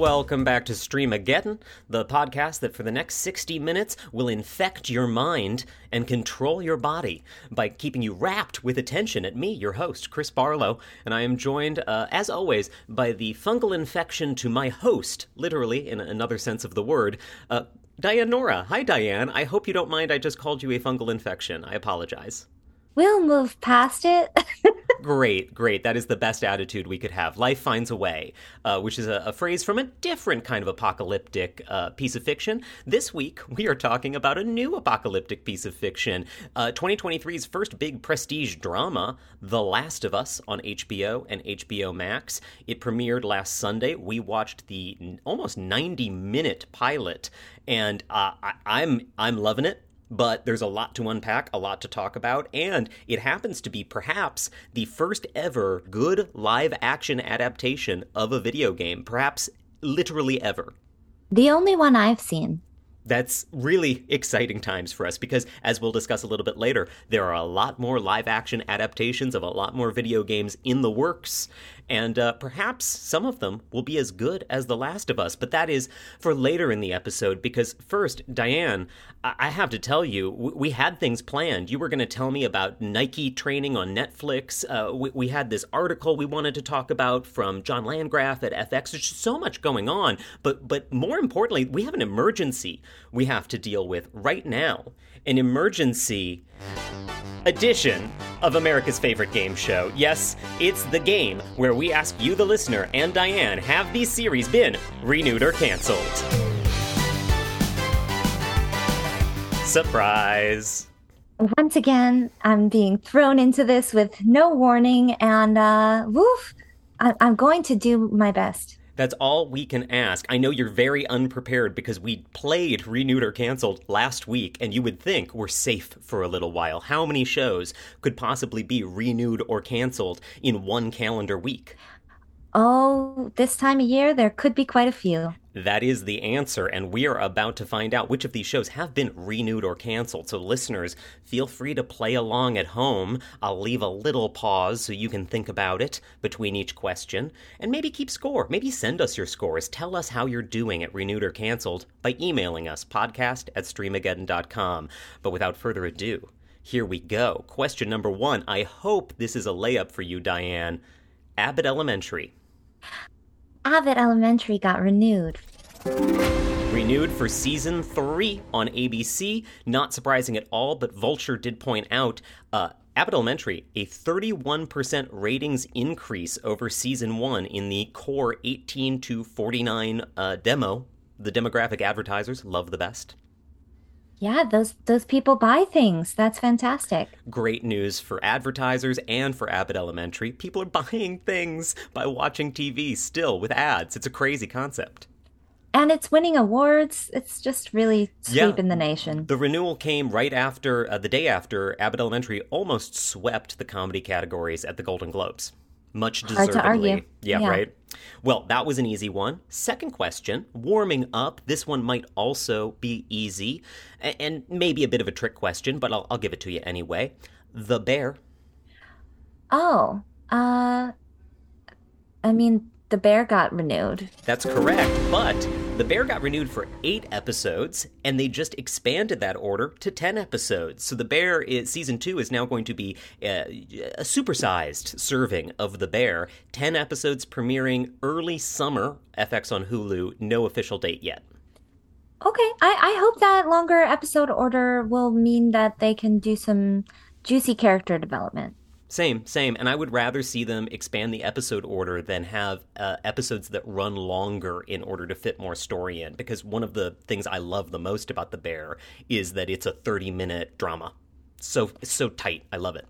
welcome back to Streamageddon, the podcast that for the next 60 minutes will infect your mind and control your body by keeping you rapt with attention at me, your host, Chris Barlow. And I am joined, uh, as always, by the fungal infection to my host, literally, in another sense of the word, uh, Dianne Nora. Hi, Dianne. I hope you don't mind I just called you a fungal infection. I apologize. We'll move past it. great, great. That is the best attitude we could have. Life finds a way, uh, which is a, a, phrase from a different kind of apocalyptic uh, piece of fiction. This week, we are talking about a new apocalyptic piece of fiction. Uh, 2023's first big prestige drama, The Last of Us, on HBO and HBO Max. It premiered last Sunday. We watched the almost 90 minute pilot, and uh, I, I'm I'm loving it but there's a lot to unpack, a lot to talk about, and it happens to be perhaps the first ever good live action adaptation of a video game, perhaps literally ever. The only one I've seen. That's really exciting times for us because, as we'll discuss a little bit later, there are a lot more live action adaptations of a lot more video games in the works and uh, perhaps some of them will be as good as The Last of Us, but that is for later in the episode because first, Dianne, I, I have to tell you, w- we had things planned. You were going to tell me about Nike training on Netflix. Uh, we-, we had this article we wanted to talk about from John Landgraf at FX. There's just so much going on, but but more importantly, we have an emergency we have to deal with right now. An emergency edition of America's favorite game show. Yes, it's the game where we ask you, the listener, and Dianne, have these series been renewed or canceled? Surprise! Once again, I'm being thrown into this with no warning, and uh, woof, I- I'm going to do my best. That's all we can ask. I know you're very unprepared because we played Renewed or Cancelled last week, and you would think we're safe for a little while. How many shows could possibly be renewed or canceled in one calendar week? Oh, this time of year, there could be quite a few. That is the answer, and we are about to find out which of these shows have been renewed or canceled. So, listeners, feel free to play along at home. I'll leave a little pause so you can think about it between each question, and maybe keep score. Maybe send us your scores. Tell us how you're doing at renewed or canceled by emailing us podcast at streamageddon.com. But without further ado, here we go. Question number one. I hope this is a layup for you, Dianne. Abbott Elementary Abbott Elementary got renewed. Renewed for season three on ABC. Not surprising at all, but Vulture did point out uh, Abbott Elementary, a 31% ratings increase over season one in the core 18 to 49 uh, demo. The demographic advertisers love the best. Yeah, those those people buy things. That's fantastic. Great news for advertisers and for Abbott Elementary. People are buying things by watching TV still with ads. It's a crazy concept. And it's winning awards. It's just really sweeping yeah. the nation. The renewal came right after, uh, the day after Abbott Elementary almost swept the comedy categories at the Golden Globes. Much deservedly. Hard to argue. Yeah, yeah, right? Well, that was an easy one. Second question, warming up. This one might also be easy and maybe a bit of a trick question, but I'll, I'll give it to you anyway. The Bear. Oh, uh, I mean, the Bear got renewed. That's correct, but The Bear got renewed for eight episodes, and they just expanded that order to 10 episodes. So The Bear is, season two is now going to be a, a supersized serving of The Bear. 10 episodes premiering early summer, FX on Hulu, no official date yet. Okay, I, I hope that longer episode order will mean that they can do some juicy character development. Same, same. And I would rather see them expand the episode order than have uh, episodes that run longer in order to fit more story in. Because one of the things I love the most about The Bear is that it's a 30 minute drama. So, so tight. I love it.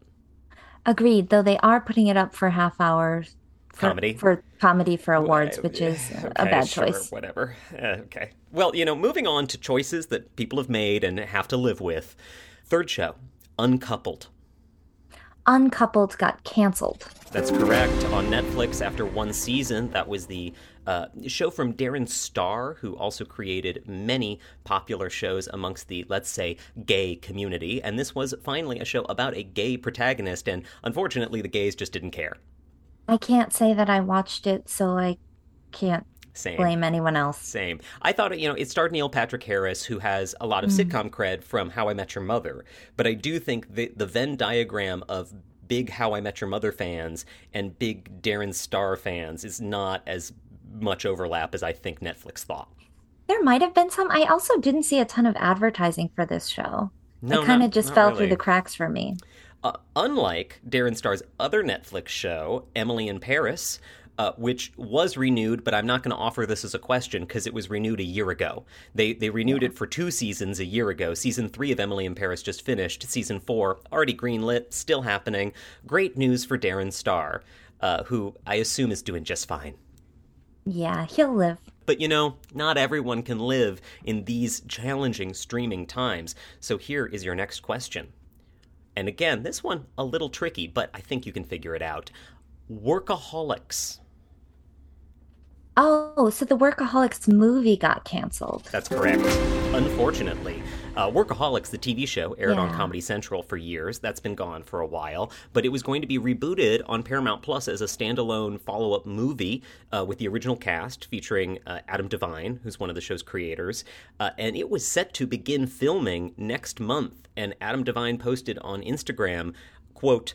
Agreed, though they are putting it up for half hours. For, comedy? For comedy for awards, which is okay, a bad sure, choice. Whatever. Uh, okay. Well, you know, moving on to choices that people have made and have to live with. Third show, Uncoupled. Uncoupled got canceled. That's correct. On Netflix, after one season, that was the uh, show from Darren Star, who also created many popular shows amongst the, let's say, gay community. And this was finally a show about a gay protagonist, and unfortunately, the gays just didn't care. I can't say that I watched it, so I can't Same. blame anyone else. Same. I thought, you know, it starred Neil Patrick Harris, who has a lot of sitcom cred from How I Met Your Mother. But I do think the, the Venn diagram of big How I Met Your Mother fans and big Darren Star fans is not as much overlap as I think Netflix thought. There might have been some. I also didn't see a ton of advertising for this show. No, it kind of just fell really. through the cracks for me. Uh, unlike Darren Star's other Netflix show, Emily in Paris, uh, which was renewed, but I'm not going to offer this as a question because it was renewed a year ago. They they renewed it for two seasons a year ago. Season three of Emily in Paris just finished. Season four already greenlit, still happening. Great news for Darren Star, uh, who I assume is doing just fine. Yeah, he'll live. But you know, not everyone can live in these challenging streaming times. So here is your next question. And again, this one a little tricky, but I think you can figure it out. Workaholics. Oh, so the Workaholics movie got canceled. That's correct. Unfortunately, uh, Workaholics, the TV show, aired on Comedy Central for years. That's been gone for a while, but it was going to be rebooted on Paramount Plus as a standalone follow-up movie uh, with the original cast featuring uh, Adam Devine, who's one of the show's creators, uh, and it was set to begin filming next month. And Adam Devine posted on Instagram, "quote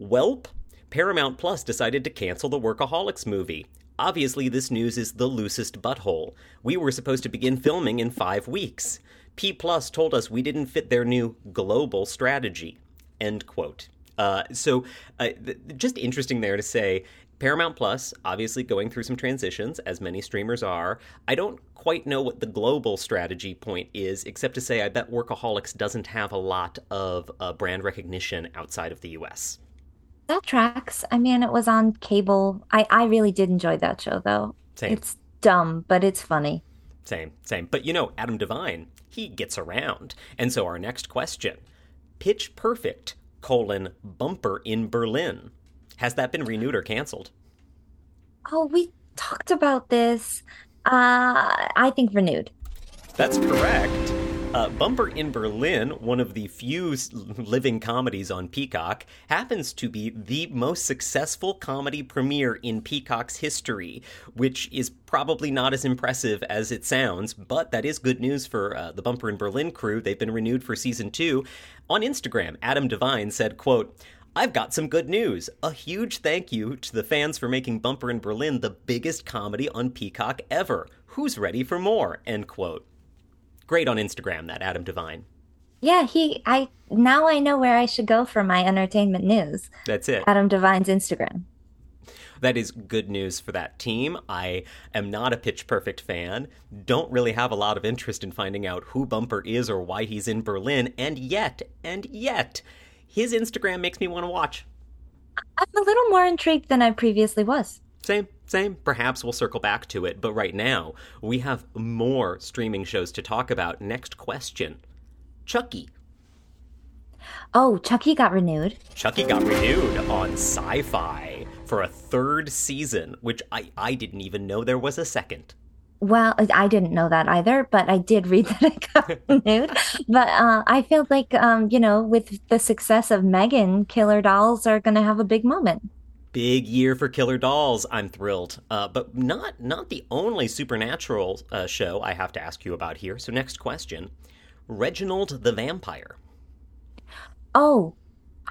Welp." Paramount Plus decided to cancel the Workaholics movie. Obviously, this news is the loosest butthole. We were supposed to begin filming in five weeks. P Plus told us we didn't fit their new global strategy. End quote. Uh, so, uh, th- just interesting there to say. Paramount Plus, obviously going through some transitions, as many streamers are. I don't quite know what the global strategy point is, except to say I bet Workaholics doesn't have a lot of uh, brand recognition outside of the US. That tracks. I mean, it was on cable. I, I really did enjoy that show, though. Same. It's dumb, but it's funny. Same, same. But you know, Adam Devine, he gets around. And so our next question Pitch Perfect, colon, bumper in Berlin. Has that been renewed or canceled? Oh, we talked about this. Uh, I think renewed. That's correct. Uh, Bumper in Berlin, one of the few living comedies on Peacock, happens to be the most successful comedy premiere in Peacock's history, which is probably not as impressive as it sounds, but that is good news for uh, the Bumper in Berlin crew. They've been renewed for season two. On Instagram, Adam Devine said, quote, I've got some good news. A huge thank you to the fans for making Bumper in Berlin the biggest comedy on Peacock ever. Who's ready for more? End quote. Great on Instagram, that Adam Devine. Yeah, he. I now I know where I should go for my entertainment news. That's it. Adam Devine's Instagram. That is good news for that team. I am not a Pitch Perfect fan, don't really have a lot of interest in finding out who Bumper is or why he's in Berlin, and yet, and yet, his Instagram makes me want to watch. I'm a little more intrigued than I previously was. Same, same. Perhaps we'll circle back to it, but right now, we have more streaming shows to talk about. Next question Chucky. Oh, Chucky got renewed. Chucky got renewed on Syfy for a third season, which I, I didn't even know there was a second. Well, I didn't know that either, but I did read that it got renewed. But uh, I feel like, um, you know, with the success of Megan, Killer Dolls are going to have a big moment. Big year for Killer Dolls. I'm thrilled, uh, but not not the only supernatural uh, show I have to ask you about here. So next question: Reginald the Vampire. Oh,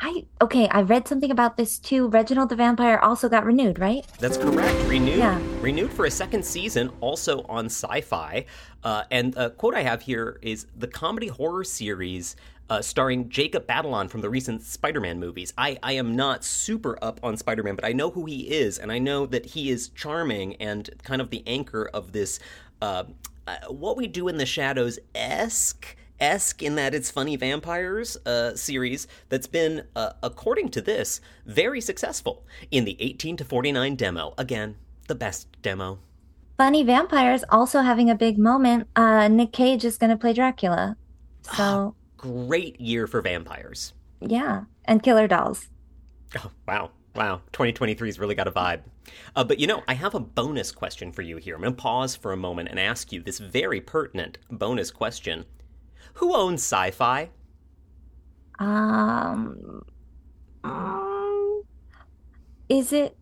I okay. I read something about this too. Reginald the Vampire also got renewed, right? That's correct. Renewed, Yeah. renewed for a second season, also on Syfy. Uh, and a quote I have here is the comedy horror series uh, starring Jacob Batalon from the recent Spider-Man movies. I, I am not super up on Spider-Man, but I know who he is, and I know that he is charming and kind of the anchor of this. Uh, uh, what we do in the shadows esque esque in that it's funny vampires uh, series that's been, uh, according to this, very successful in the 18 to 49 demo. Again, the best demo. Funny Vampires also having a big moment. Uh, Nick Cage is going to play Dracula. So, Great year for vampires. yeah. And Killer Dolls. Oh, wow. Wow. 2023's really got a vibe. Uh, but you know, I have a bonus question for you here. I'm going to pause for a moment and ask you this very pertinent bonus question Who owns Syfy? Um, um, is it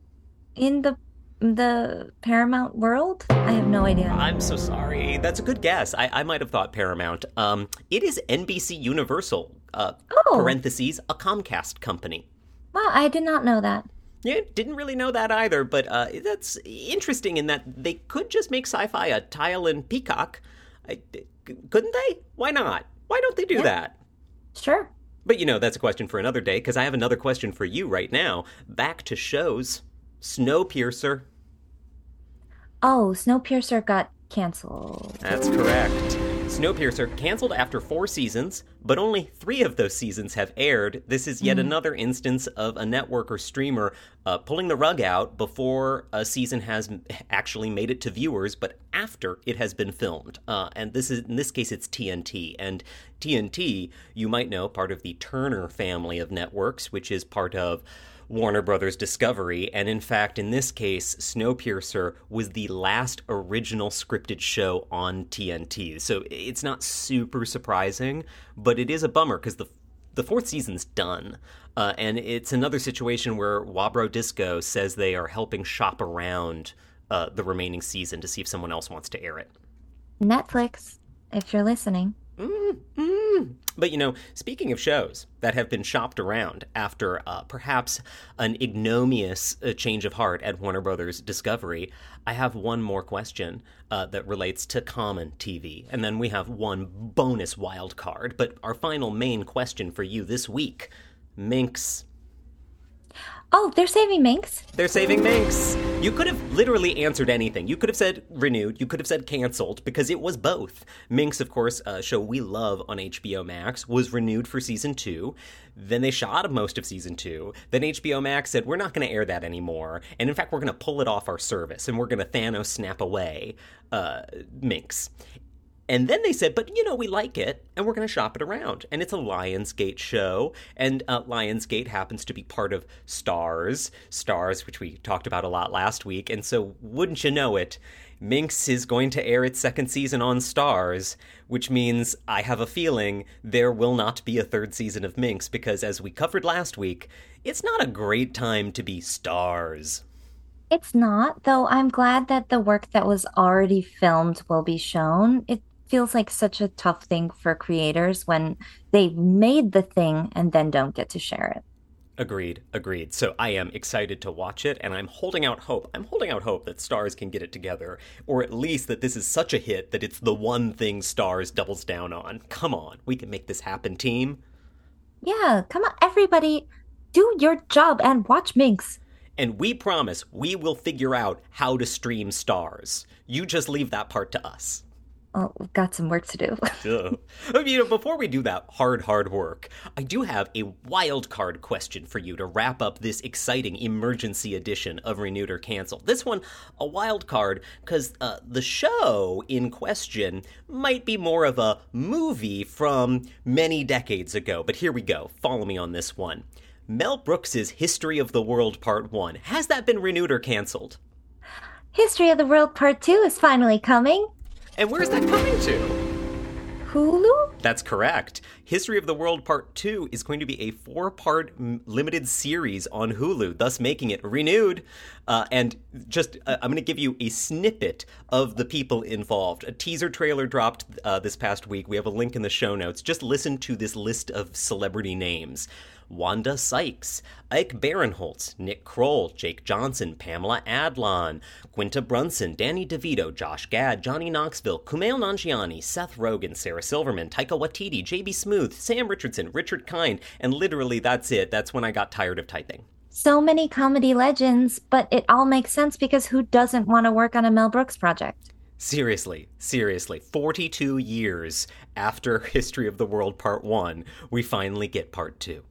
in the the Paramount World? I have no idea. I'm so sorry. That's a good guess. I, I might have thought Paramount. Um, it is NBC Universal. Uh, Oh. Parentheses, a Comcast company. Wow, I did not know that. Yeah, didn't really know that either, but uh, that's interesting in that they could just make Syfy a tile and peacock. I, couldn't they? Why not? Why don't they do that? Sure. But you know, that's a question for another day, because I have another question for you right now. Back to shows. Snowpiercer. Oh, Snowpiercer got canceled. That's correct. Snowpiercer canceled after four seasons, but only three of those seasons have aired. This is yet another instance of a network or streamer uh, pulling the rug out before a season has actually made it to viewers, but after it has been filmed. Uh, and this is in this case, it's TNT. And TNT, you might know, part of the Turner family of networks, which is part of Warner Brothers Discovery, and in fact, in this case, Snowpiercer was the last original scripted show on TNT. So it's not super surprising, but it is a bummer because the the fourth season's done. Uh, and it's another situation where Wabro Disco says they are helping shop around uh, the remaining season to see if someone else wants to air it. Netflix, if you're listening. But you know, speaking of shows that have been shopped around after uh, perhaps an ignominious uh, change of heart at Warner Brothers Discovery, I have one more question uh, that relates to common TV, and then we have one bonus wild card. But our final main question for you this week: Minx. Oh, they're saving Minx? They're saving Minx. You could have literally answered anything. You could have said renewed. You could have said canceled because it was both. Minx, of course, a show we love on HBO Max, was renewed for season two. Then they shot most of season two. Then HBO Max said, We're not going to air that anymore. And in fact, we're going to pull it off our service and we're going to Thanos snap away uh, Minx. And then they said, but you know, we like it and we're going to shop it around. And it's a Lionsgate show. And uh, Lionsgate happens to be part of Starz, Starz, which we talked about a lot last week. And so, wouldn't you know it, Minx is going to air its second season on Starz, which means I have a feeling there will not be a third season of Minx because, as we covered last week, it's not a great time to be Starz. It's not, though I'm glad that the work that was already filmed will be shown. It feels like such a tough thing for creators when they've made the thing and then don't get to share it. Agreed, agreed. So I am excited to watch it, and I'm holding out hope. I'm holding out hope that Starz can get it together, or at least that this is such a hit that it's the one thing Starz doubles down on. Come on, we can make this happen, team. Yeah, come on, everybody, do your job and watch Minx. And we promise we will figure out how to stream Starz. You just leave that part to us. Oh, we've got some work to do. Duh. Uh, You know, before we do that hard, hard work, I do have a wild card question for you to wrap up this exciting emergency edition of Renewed or Cancelled. This one, a wild card, because uh, the show in question might be more of a movie from many decades ago. But here we go. Follow me on this one. Mel Brooks's History of the World Part 1. Has that been renewed or canceled? History of the World Part 2 is finally coming. And where's that coming to? Hulu? That's correct. History of the World Part 2 is going to be a four part limited series on Hulu, thus making it renewed. Uh, and just, uh, I'm going to give you a snippet of the people involved. A teaser trailer dropped uh, this past week. We have a link in the show notes. Just listen to this list of celebrity names. Wanda Sykes, Ike Barinholtz, Nick Kroll, Jake Johnson, Pamela Adlon, Quinta Brunson, Danny DeVito, Josh Gad, Johnny Knoxville, Kumail Nanjiani, Seth Rogen, Sarah Silverman, Taika Waititi, JB Smoove, Sam Richardson, Richard Kind, and literally that's it. That's when I got tired of typing. So many comedy legends, but it all makes sense because who doesn't want to work on a Mel Brooks project? Seriously, seriously, 42 years after History of the World Part 1, we finally get Part 2.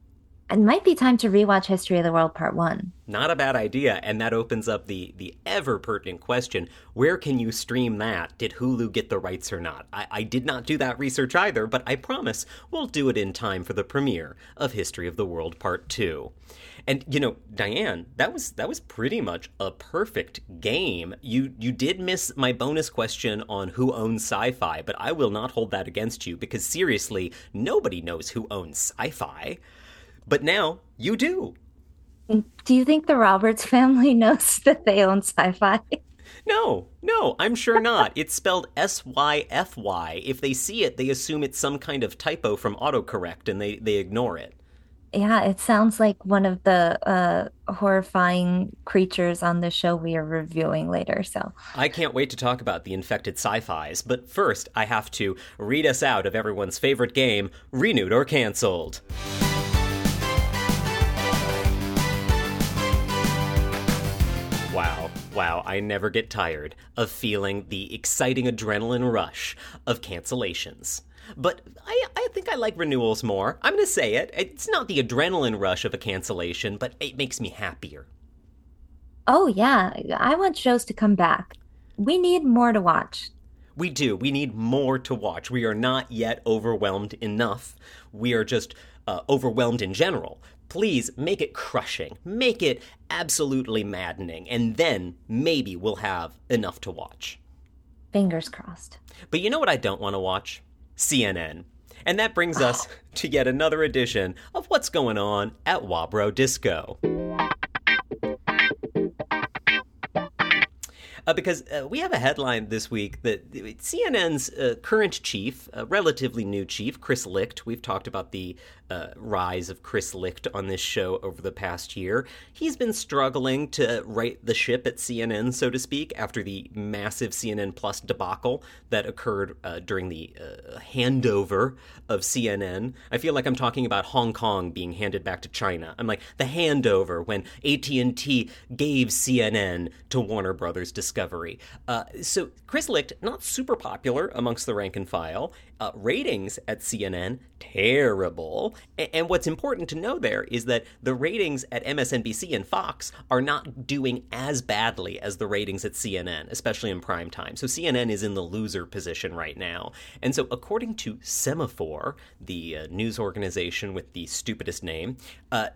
It might be time to rewatch History of the World Part 1. Not a bad idea, and that opens up the the ever pertinent question: Where can you stream that? Did Hulu get the rights or not? I, I did not do that research either, but I promise we'll do it in time for the premiere of History of the World Part Two. And you know, Dianne, that was that was pretty much a perfect game. You you did miss my bonus question on who owns Syfy, but I will not hold that against you because seriously, nobody knows who owns Syfy. But now you do. Do you think the Roberts family knows that they own Syfy? No, no, I'm sure not. It's spelled S Y F Y. If they see it, they assume it's some kind of typo from autocorrect and they, they ignore it. Yeah, it sounds like one of the uh, horrifying creatures on the show we are reviewing later. So I can't wait to talk about the infected sci-fis. But first, I have to read us out of everyone's favorite game, Renewed or Cancelled. Wow, I never get tired of feeling the exciting adrenaline rush of cancellations. But I, I think I like renewals more. I'm going to say it. It's not the adrenaline rush of a cancellation, but it makes me happier. Oh, yeah. I want shows to come back. We need more to watch. We do. We need more to watch. We are not yet overwhelmed enough. We are just uh, overwhelmed in general. Please make it crushing. Make it absolutely maddening. And then maybe we'll have enough to watch. Fingers crossed. But you know what I don't want to watch? CNN. And that brings us oh. to yet another edition of What's Going On at Wabro Disco. Uh, because uh, we have a headline this week that CNN's uh, current chief, relatively new chief, Chris Licht, we've talked about the uh, rise of Chris Licht on this show over the past year. He's been struggling to right the ship at CNN, so to speak, after the massive CNN Plus debacle that occurred uh, during the uh, handover of CNN. I feel like I'm talking about Hong Kong being handed back to China. I'm like the handover when AT&T gave CNN to Warner Brothers Discovery. Uh, so Chris Licht, not super popular amongst the rank and file, uh, ratings at CNN, terrible. And what's important to know there is that the ratings at MSNBC and Fox are not doing as badly as the ratings at CNN, especially in prime time. So CNN is in the loser position right now. And so, according to Semafor, the uh, news organization with the stupidest name, uh,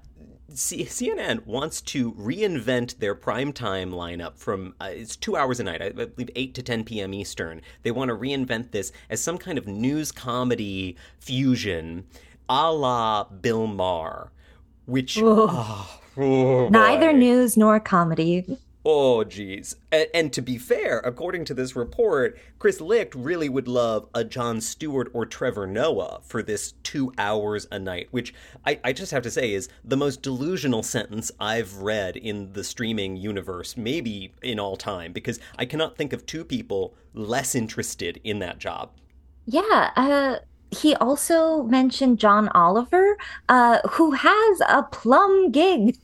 C- CNN wants to reinvent their primetime lineup from uh, it's two hours a night, I believe 8 to 10 p.m. Eastern. They want to reinvent this as some kind of news comedy fusion a la Bill Maher, which. Oh, oh Neither news nor comedy. Oh, geez. And, and, to be fair, according to this report, Chris Licht really would love a Jon Stewart or Trevor Noah for this two hours a night, which I, I just have to say is the most delusional sentence I've read in the streaming universe, maybe in all time, because I cannot think of two people less interested in that job. Yeah. Uh he also mentioned John Oliver, uh, who has a plum gig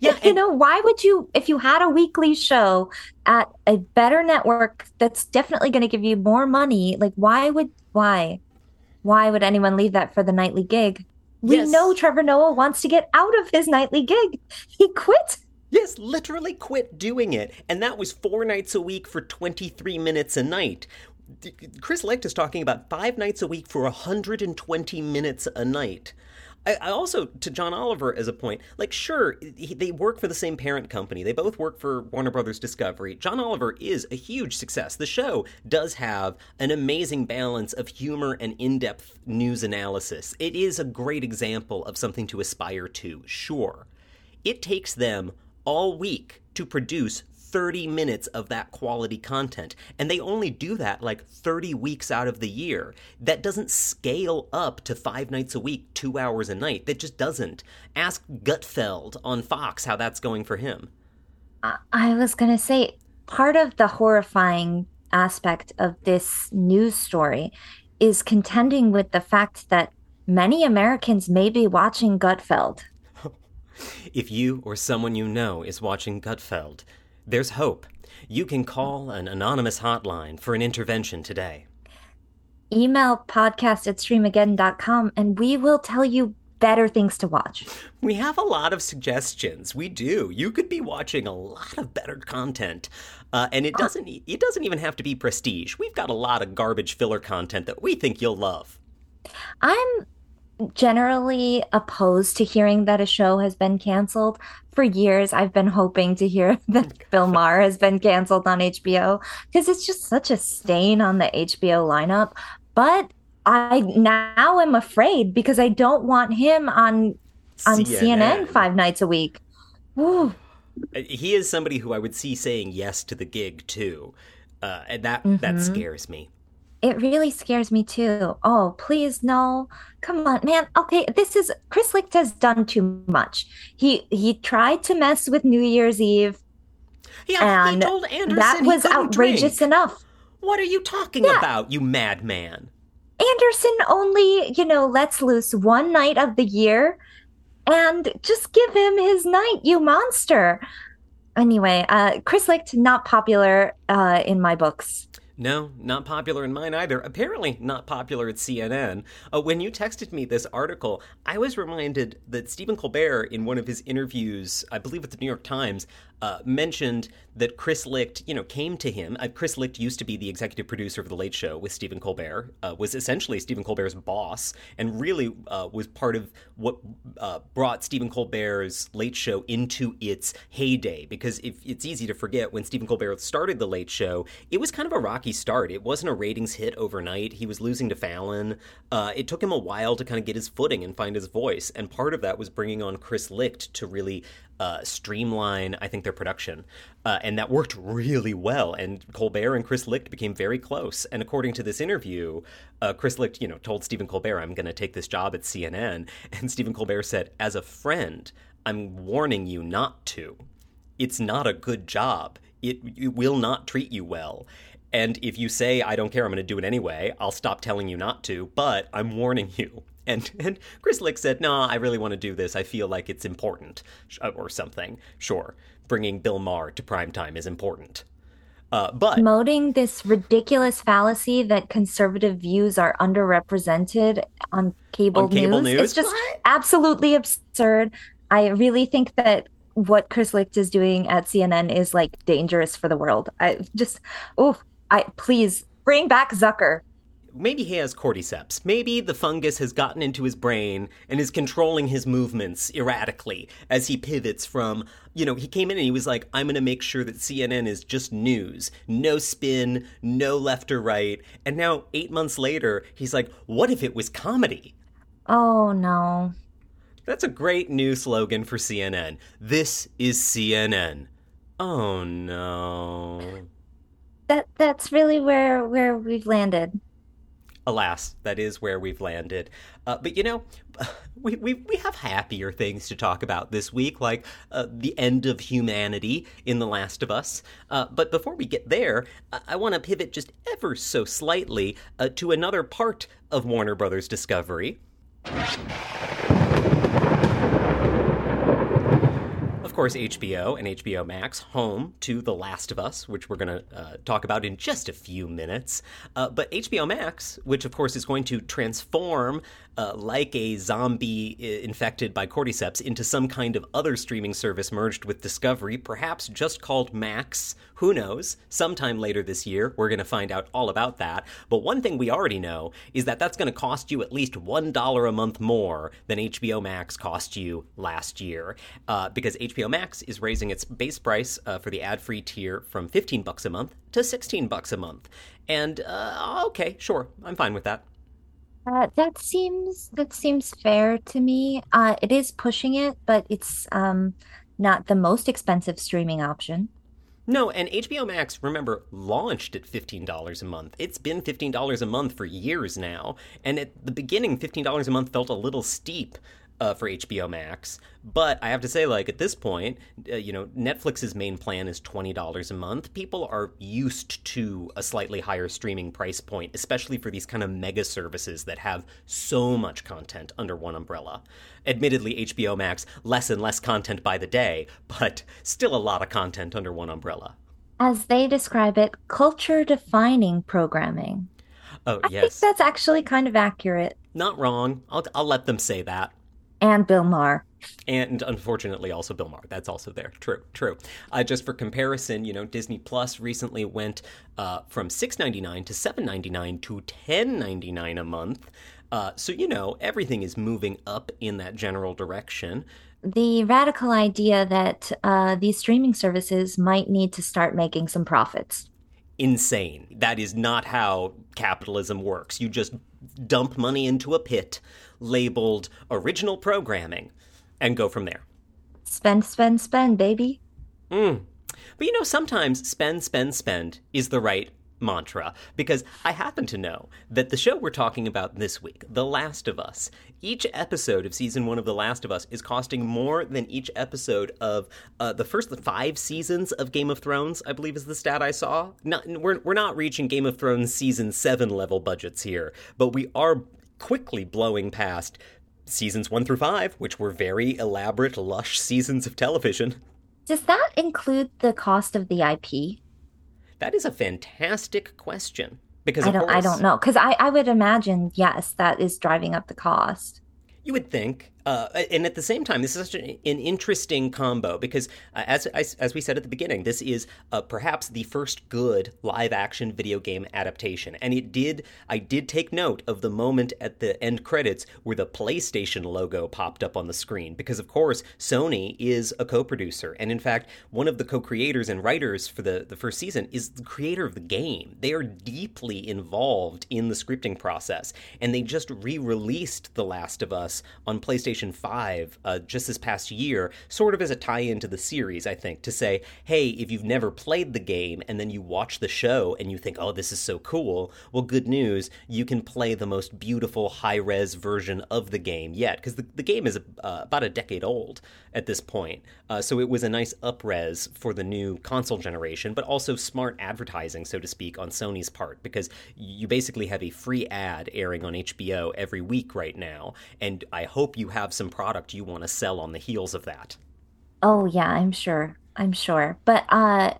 yeah, you know, why would you, if you had a weekly show at a better network that's definitely going to give you more money, like why would, why, why would anyone leave that for the nightly gig? We yes. know Trevor Noah wants to get out of his nightly gig. He quit. Yes, literally quit doing it. And that was four nights a week for 23 minutes a night. Chris Licht is talking about five nights a week for 120 minutes a night. I, I, also to John Oliver as a point, like sure he, they work for the same parent company. They both work for Warner Brothers Discovery. John Oliver is a huge success. The show does have an amazing balance of humor and in-depth news analysis. It is a great example of something to aspire to. Sure, it takes them all week to produce 30 minutes of that quality content. And they only do that like 30 weeks out of the year. That doesn't scale up to five nights a week, two hours a night. That just doesn't. Ask Gutfeld on Fox how that's going for him. I was going to say, part of the horrifying aspect of this news story is contending with the fact that many Americans may be watching Gutfeld. if you or someone you know is watching Gutfeld, there's hope. You can call an anonymous hotline for an intervention today. Email podcast at streamageddon.com and we will tell you better things to watch. We have a lot of suggestions. We do. You could be watching a lot of better content. Uh, and it doesn't it doesn't even have to be prestige. We've got a lot of garbage filler content that we think you'll love. I'm generally opposed to hearing that a show has been canceled. For years, I've been hoping to hear that Bill Maher has been canceled on HBO because it's just such a stain on the HBO lineup. But I now am afraid because I don't want him on on CNN, CNN five nights a week. Ooh. He is somebody who I would see saying yes to the gig too, uh, and that mm-hmm. that scares me. It really scares me too. Oh, please no. Come on, man. Okay, this is Chris Licht has done too much. He he tried to mess with New Year's Eve. Yeah, and he told Anderson that was outrageous drink. enough. What are you talking yeah. about, you madman? Anderson only, you know, lets loose one night of the year and just give him his night, you monster. Anyway, uh, Chris Licht, not popular uh, in my books. No, not popular in mine either. Apparently, not popular at CNN. Uh, when you texted me this article, I was reminded that Stephen Colbert, in one of his interviews, I believe with the New York Times, uh, mentioned that Chris Licht, you know, came to him. Uh, Chris Licht used to be the executive producer of The Late Show with Stephen Colbert, uh, was essentially Stephen Colbert's boss, and really uh, was part of what uh, brought Stephen Colbert's Late Show into its heyday. Because if it's easy to forget, when Stephen Colbert started The Late Show, it was kind of a rocky start. It wasn't a ratings hit overnight. He was losing to Fallon. Uh, it took him a while to kind of get his footing and find his voice, and part of that was bringing on Chris Licht to really uh, streamline, I think, their production. Uh, and that worked really well. And Colbert and Chris Licht became very close. And according to this interview, uh, Chris Licht, you know, told Stephen Colbert, I'm going to take this job at CNN. And Stephen Colbert said, as a friend, I'm warning you not to. It's not a good job. It, it will not treat you well. And if you say, I don't care, I'm going to do it anyway, I'll stop telling you not to, but I'm warning you. And, and Chris Licht said, "No, nah, I really want to do this. I feel like it's important, uh, or something. Sure, bringing Bill Maher to primetime is important." Uh, but promoting this ridiculous fallacy that conservative views are underrepresented on cable, on cable news, news, it's just what? absolutely absurd. I really think that what Chris Licht is doing at CNN is like dangerous for the world. I just, oh, I please bring back Zucker maybe he has cordyceps. Maybe the fungus has gotten into his brain and is controlling his movements erratically as he pivots from, you know, he came in and he was like, I'm going to make sure that CNN is just news, no spin, no left or right. And now, eight months later, he's like, what if it was comedy? Oh, no. That's a great new slogan for CNN. This is CNN. Oh, no. That that's really where where we've landed alas, that is where we've landed. Uh, but you know, we, we, we have happier things to talk about this week, like uh, the end of humanity in The Last of Us. Uh, but before we get there, I want to pivot just ever so slightly uh, to another part of Warner Brothers Discovery. Of course, HBO and HBO Max, home to The Last of Us, which we're going to uh, talk about in just a few minutes. Uh, but HBO Max, which of course is going to transform uh, like a zombie uh, infected by cordyceps into some kind of other streaming service merged with Discovery, perhaps just called Max. Who knows? Sometime later this year, we're going to find out all about that. But one thing we already know is that that's going to cost you at least $1 a month more than HBO Max cost you last year. Uh, because HBO Max is raising its base price uh, for the ad free tier from 15 bucks a month to 16 bucks a month. And, uh, okay, sure, I'm fine with that. Uh, that seems that seems fair to me. Uh, it is pushing it, but it's um, not the most expensive streaming option. No, and HBO Max, remember, launched at $15 a month. It's been $15 a month for years now. And at the beginning, $15 a month felt a little steep uh, for HBO Max. But I have to say, like, at this point, uh, you know, Netflix's main plan is $20 a month. People are used to a slightly higher streaming price point, especially for these kind of mega services that have so much content under one umbrella. Admittedly, HBO Max, less and less content by the day, but still a lot of content under one umbrella. As they describe it, culture defining programming. Oh, I yes. I think that's actually kind of accurate. Not wrong. I'll, I'll let them say that and Bill Maher. And unfortunately, also Bill Maher. That's also there. True, true. Uh, just for comparison, you know, Disney Plus recently went uh, from six ninety nine to seven ninety nine to ten ninety nine a month. Uh, so you know, everything is moving up in that general direction. The radical idea that uh, these streaming services might need to start making some profits. Insane. That is not how capitalism works. You just dump money into a pit labeled original programming and go from there. Spend, spend, spend, baby. Mm. But you know, sometimes spend, spend, spend is the right mantra because I happen to know that the show we're talking about this week, The Last of Us, each episode of season one of The Last of Us is costing more than each episode of uh, the first five seasons of Game of Thrones, I believe is the stat I saw. Not, we're, we're not reaching Game of Thrones season seven level budgets here, but we are quickly blowing past seasons one through five, which were very elaborate, lush seasons of television. Does that include the cost of the IP? That is a fantastic question. Because I don't, course, I don't know. Because I, I would imagine, yes, that is driving up the cost. You would think, uh, and at the same time, this is such an, an interesting combo because, uh, as, as, as we said at the beginning, this is uh, perhaps the first good live-action video game adaptation, and it did. I did take note of the moment at the end credits where the PlayStation logo popped up on the screen because, of course, Sony is a co-producer, and in fact, one of the co-creators and writers for the the first season is the creator of the game. They are deeply involved in the scripting process, and they just re-released The Last of Us on PlayStation. PlayStation 5 uh, just this past year, sort of as a tie in to the series, I think, to say, hey, if you've never played the game and then you watch the show and you think, oh, this is so cool, well, good news, you can play the most beautiful high res version of the game yet, because the, the game is uh, about a decade old at this point. Uh, so it was a nice upres for the new console generation, but also smart advertising, so to speak, on Sony's part, because you basically have a free ad airing on HBO every week right now, and I hope you have some product you want to sell on the heels of that. Oh yeah, I'm sure. I'm sure. But uh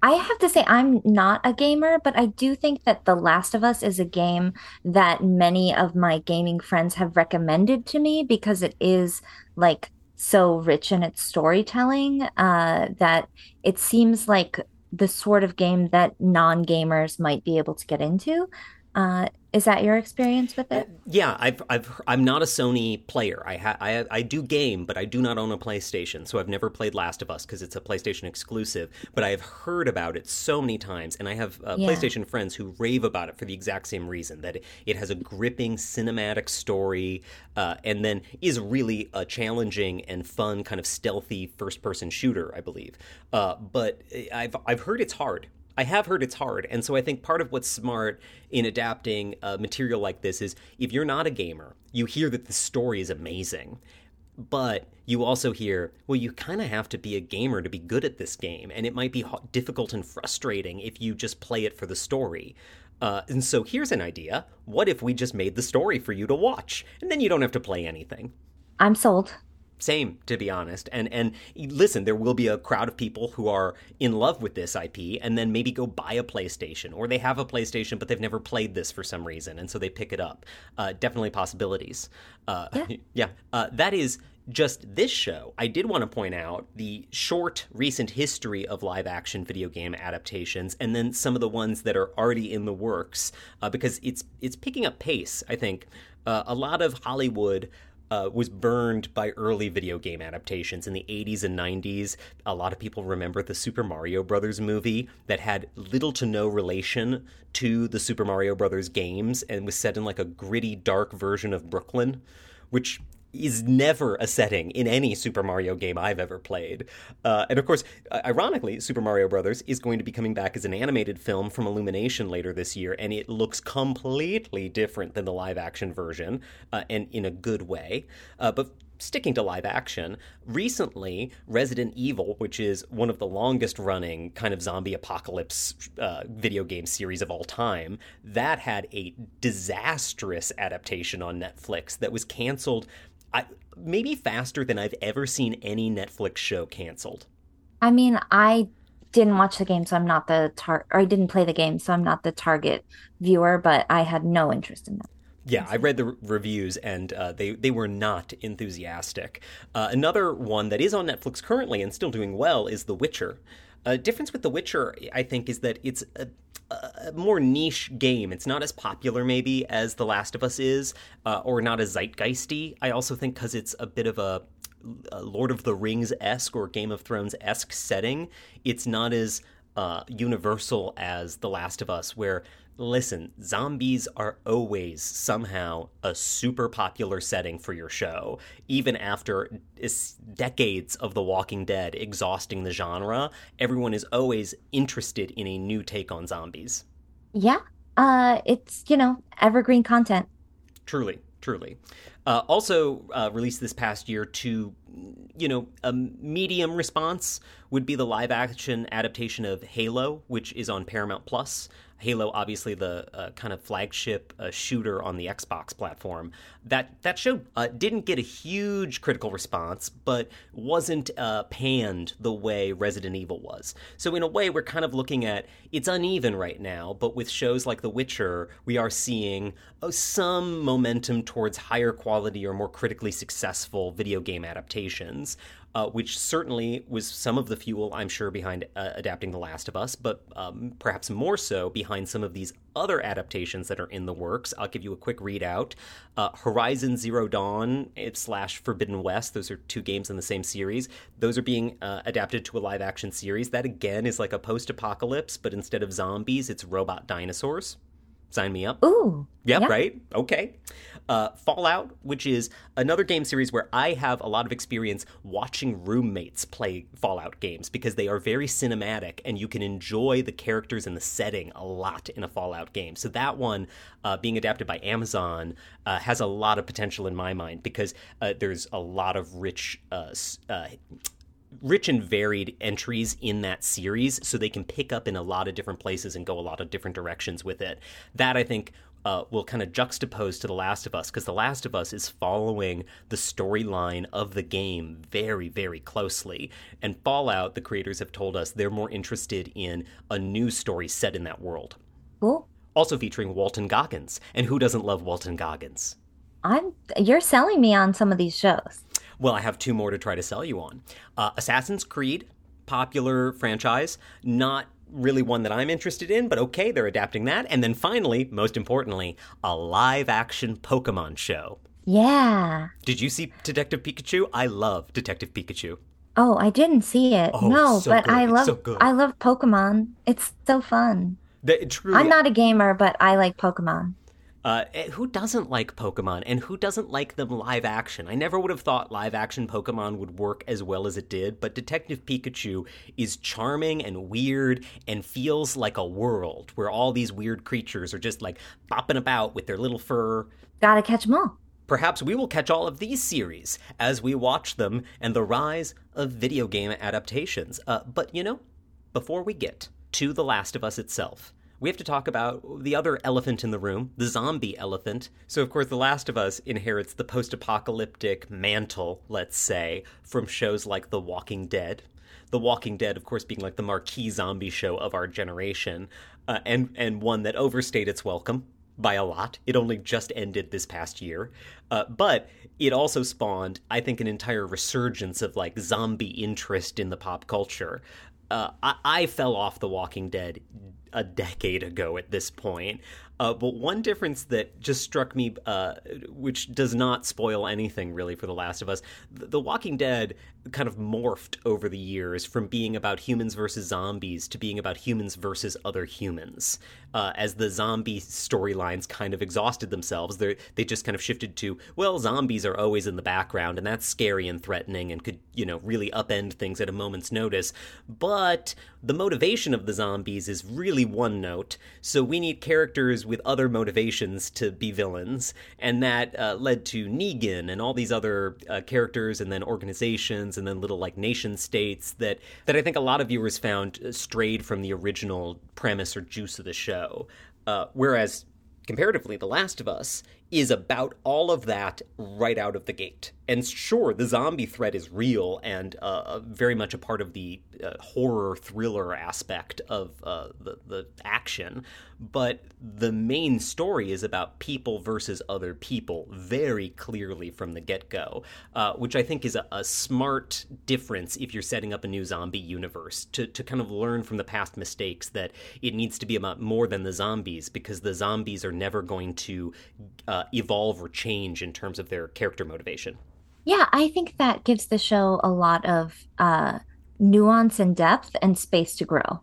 I have to say I'm not a gamer, but I do think that The Last of Us is a game that many of my gaming friends have recommended to me because it is like so rich in its storytelling uh, that it seems like the sort of game that non-gamers might be able to get into. Uh, is that your experience with it? Yeah, I've, I've, I'm not a Sony player. I, ha, I, I do game, but I do not own a PlayStation, so I've never played Last of Us because it's a PlayStation exclusive. But I have heard about it so many times, and I have uh, yeah. PlayStation friends who rave about it for the exact same reason that it, it has a gripping cinematic story, uh, and then is really a challenging and fun kind of stealthy first-person shooter, I believe. Uh, but I've, I've heard it's hard. I have heard it's hard, and so I think part of what's smart in adapting material like this is if you're not a gamer, you hear that the story is amazing, but you also hear, well, you kind of have to be a gamer to be good at this game, and it might be difficult and frustrating if you just play it for the story. Uh, and so here's an idea: what if we just made the story for you to watch, and then you don't have to play anything? I'm sold same to be honest. And and listen there will be a crowd of people who are in love with this ip and then maybe go buy a playstation or they have a playstation but they've never played this for some reason and so they pick it up. Uh, definitely possibilities. Uh, yeah, yeah. Uh, that is just this show, I did want to point out the short recent history of live action video game adaptations, and then some of the ones that are already in the works, uh, because it's it's picking up pace. I think. Uh, a lot of Hollywood uh, was burned by early video game adaptations in the 80s and 90s. A lot of people remember the Super Mario Brothers movie that had little to no relation to the Super Mario Brothers games and was set in like a gritty, dark version of Brooklyn, which is never a setting in any Super Mario game I've ever played. Uh, and of course, ironically, Super Mario Brothers is going to be coming back as an animated film from Illumination later this year, and it looks completely different than the live action version, uh, and in a good way. Uh, but sticking to live action, recently Resident Evil, which is one of the longest running kind of zombie apocalypse uh, video game series of all time, that had a disastrous adaptation on Netflix that was canceled I, maybe faster than I've ever seen any Netflix show canceled. I mean, I didn't watch the game, so I'm not the tar. Or I didn't play the game, so I'm not the target viewer. But I had no interest in that. Yeah, I read the reviews and uh, they they were not enthusiastic. Uh, another one that is on Netflix currently and still doing well is The Witcher. A difference with The Witcher, I think, is that it's a, a more niche game. It's not as popular, maybe, as The Last of Us is, uh, or not as zeitgeisty. I also think because it's a bit of a, a Lord of the Rings esque or Game of Thrones esque setting, it's not as uh, universal as The Last of Us, where listen, zombies are always somehow a super popular setting for your show, even after decades of The Walking Dead exhausting the genre. Everyone is always interested in a new take on zombies. Yeah, uh, it's you know evergreen content. Truly, truly. Uh, also uh, released this past year to, you know, a medium response would be the live action adaptation of Halo, which is on Paramount Plus. Halo, obviously the uh, kind of flagship uh, shooter on the Xbox platform. That that show uh, didn't get a huge critical response, but wasn't uh, panned the way Resident Evil was. So in a way, we're kind of looking at it's uneven right now. But with shows like The Witcher, we are seeing uh, some momentum towards higher quality or more critically successful video game adaptations uh, which certainly was some of the fuel, I'm sure, behind uh, adapting The Last of Us, but um, perhaps more so behind some of these other adaptations that are in the works. I'll give you a quick readout. Uh, Horizon Zero Dawn slash Forbidden West, those are two games in the same series. Those are being uh, adapted to a live action series. That, again, is like a post apocalypse, but instead of zombies, it's robot dinosaurs. Sign me up. Ooh. Yep, yep. right? Okay. Uh, Fallout, which is another game series where I have a lot of experience watching roommates play Fallout games because they are very cinematic and you can enjoy the characters and the setting a lot in a Fallout game. So that one, uh, being adapted by Amazon, uh, has a lot of potential in my mind because uh, there's a lot of rich uh, uh, rich and varied entries in that series so they can pick up in a lot of different places and go a lot of different directions with it that i think uh, will kind of juxtapose to The Last of Us because The Last of Us is following the storyline of the game very, very closely. And Fallout, the creators have told us they're more interested in a new story set in that world. Cool. Also featuring Walton Goggins. And who doesn't love Walton Goggins? I'm you're selling me on some of these shows. Well, I have two more to try to sell you on. Uh, Assassin's Creed, popular franchise, not really one that I'm interested in, but okay, they're adapting that. And then finally, most importantly, a live action Pokemon show. Yeah. Did you see Detective Pikachu? I love Detective Pikachu. Oh, I didn't see it. Oh, no, so but good. I love so I love Pokemon. It's so fun. The, truly, I'm not a gamer, but I like Pokemon. Uh, eh, who doesn't like Pokemon and who doesn't like them live action? I never would have thought live action Pokemon would work as well as it did, but Detective Pikachu is charming and weird and feels like a world where all these weird creatures are just like bopping about with their little fur. Gotta catch them all. Perhaps we will catch all of these series as we watch them and the rise of video game adaptations. Uh, but you know, before we get to The Last of Us itself, we have to talk about the other elephant in the room, the zombie elephant. So, of course, The Last of Us inherits the post apocalyptic mantle, let's say, from shows like The Walking Dead. The Walking Dead, of course, being like the marquee zombie show of our generation, uh, and, and one that overstayed its welcome by a lot. It only just ended this past year. Uh, but it also spawned, I think, an entire resurgence of like zombie interest in the pop culture. Uh, I-, I fell off The Walking Dead a decade ago at this point. Uh, but one difference that just struck me, uh, which does not spoil anything really for The Last of Us, The Walking Dead kind of morphed over the years from being about humans versus zombies to being about humans versus other humans. Uh, as the zombie storylines kind of exhausted themselves, they just kind of shifted to, well, zombies are always in the background, and that's scary and threatening and could, you know, really upend things at a moment's notice. But the motivation of the zombies is really one note, so we need characters with other motivations to be villains, and that uh, led to Negan and all these other uh, characters and then organizations and then little like nation states that that I think a lot of viewers found strayed from the original premise or juice of the show. Uh, whereas comparatively, The Last of Us is about all of that right out of the gate. And sure, the zombie threat is real and uh, very much a part of the uh, horror thriller aspect of uh, the, the action, but the main story is about people versus other people very clearly from the get go, uh, which I think is a, a, smart difference if you're setting up a new zombie universe to, to kind of learn from the past mistakes that it needs to be about more than the zombies because the zombies are never going to uh, evolve or change in terms of their character motivation. Yeah, I think that gives the show a lot of uh, nuance and depth and space to grow.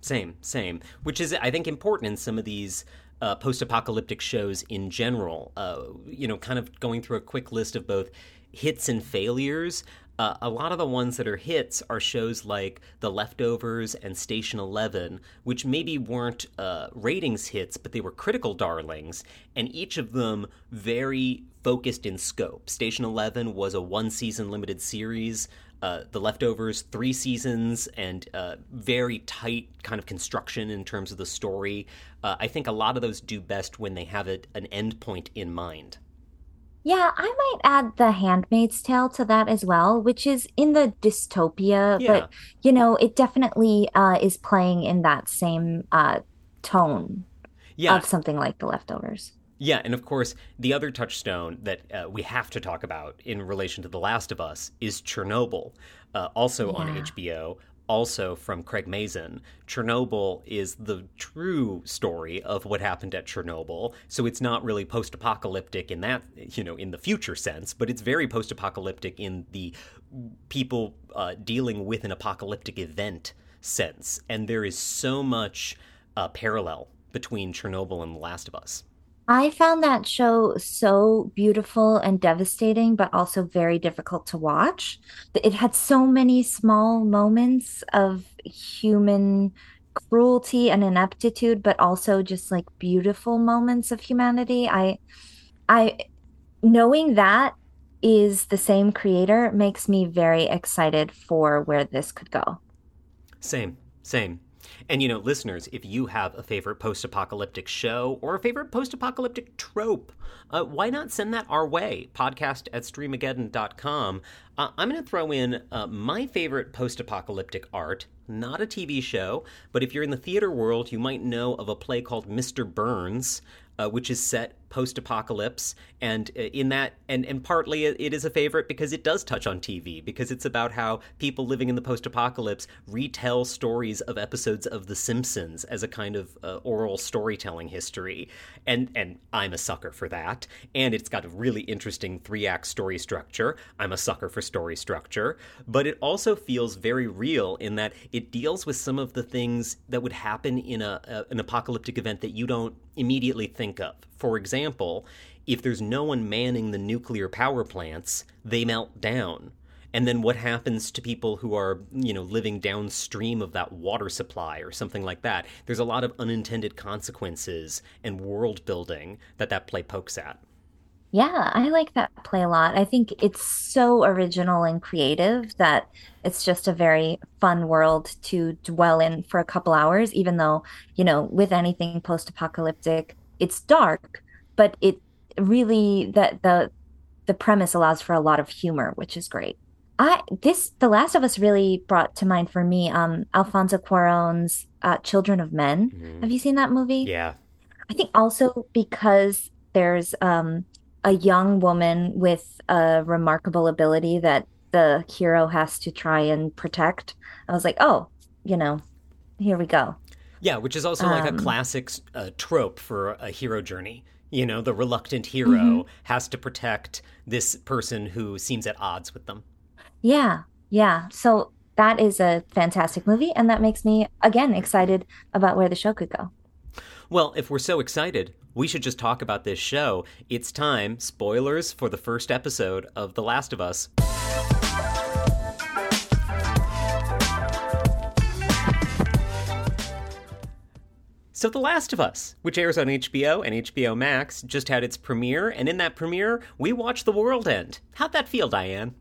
Same, same. Which is, I think, important in some of these uh, post-apocalyptic shows in general. Uh, you know, kind of going through a quick list of both hits and failures. Uh, a lot of the ones that are hits are shows like The Leftovers and Station Eleven, which maybe weren't uh, ratings hits, but they were critical darlings, and each of them very focused in scope. Station Eleven was a one-season limited series. Uh, the leftovers three seasons and uh, very tight kind of construction in terms of the story uh, i think a lot of those do best when they have a, an end point in mind Yeah, I might add The Handmaid's Tale to that as well, which is in the dystopia, Yeah. but you know, it definitely uh, is playing in that same uh, tone yeah of something like The Leftovers. Yeah, and of course, the other touchstone that uh, we have to talk about in relation to The Last of Us is Chernobyl, uh, also on Yeah. HBO, also from Craig Mazin. Chernobyl is the true story of what happened at Chernobyl, so it's not really post-apocalyptic in that, you know, in the future sense, but it's very post-apocalyptic in the people uh, dealing with an apocalyptic event sense, and there is so much uh, parallel between Chernobyl and The Last of Us. I found that show so beautiful and devastating, but also very difficult to watch. It had so many small moments of human cruelty and ineptitude, but also just like beautiful moments of humanity. I, I, knowing that is the same creator makes me very excited for where this could go. Same, same. And you know, listeners, if you have a favorite post apocalyptic show or a favorite post apocalyptic trope, uh, why not send that our way? Podcast at streamageddon.com. Uh, I'm going to throw in uh, my favorite post apocalyptic art, not a TV show, but if you're in the theater world, you might know of a play called Mr. Burns. Uh, which is set post-apocalypse, and uh, in that, and and partly it is a favorite because it does touch on TV because it's about how people living in the post-apocalypse retell stories of episodes of The Simpsons as a kind of uh, oral storytelling history, and and I'm a sucker for that, and it's got a really interesting three-act story structure. I'm a sucker for story structure, but it also feels very real in that it deals with some of the things that would happen in a, a an apocalyptic event that you don't immediately think of. For example, if there's no one manning the nuclear power plants, they melt down. And then what happens to people who are, you know, living downstream of that water supply or something like that? There's a lot of unintended consequences and world building that that play pokes at. Yeah, I like that play a lot. I think it's so original and creative that it's just a very fun world to dwell in for a couple hours, even though, you know, with anything post-apocalyptic, it's dark, but it really that the the premise allows for a lot of humor, which is great. I this The Last of Us really brought to mind for me um Alfonso Cuarón's uh, Children of Men. Have you seen that movie? Yeah. I think also because there's um, a young woman with a remarkable ability that the hero has to try and protect. I was like, oh, you know, here we go. Yeah, which is also like a Um, classic uh, trope for a hero journey. You know, the reluctant hero Mhm. has to protect this person who seems at odds with them. Yeah, yeah. So that is a fantastic movie, and that makes me again excited about where the show could go. Well, if we're so excited, we should just talk about this show. It's time, spoilers for the first episode of The Last of Us. So, The Last of Us, which airs on HBO and HBO Max, just had its premiere, and in that premiere, we watched the world end. How'd that feel, Dianne?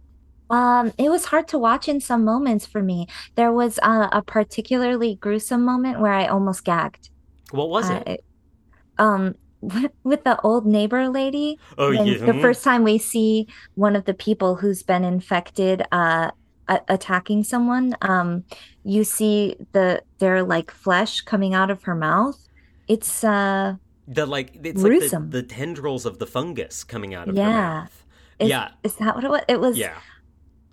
Um, it was hard to watch in some moments for me. There was uh, a particularly gruesome moment where I almost gagged. What was it? I, um, with, with the old neighbor lady, oh, yeah. the first time we see one of the people who's been infected uh a- attacking someone, um, you see the their like flesh coming out of her mouth. It's uh The like it's like the, Gruesome. the tendrils of the fungus coming out of her Yeah. mouth. is, yeah, is that what it was? It was yeah,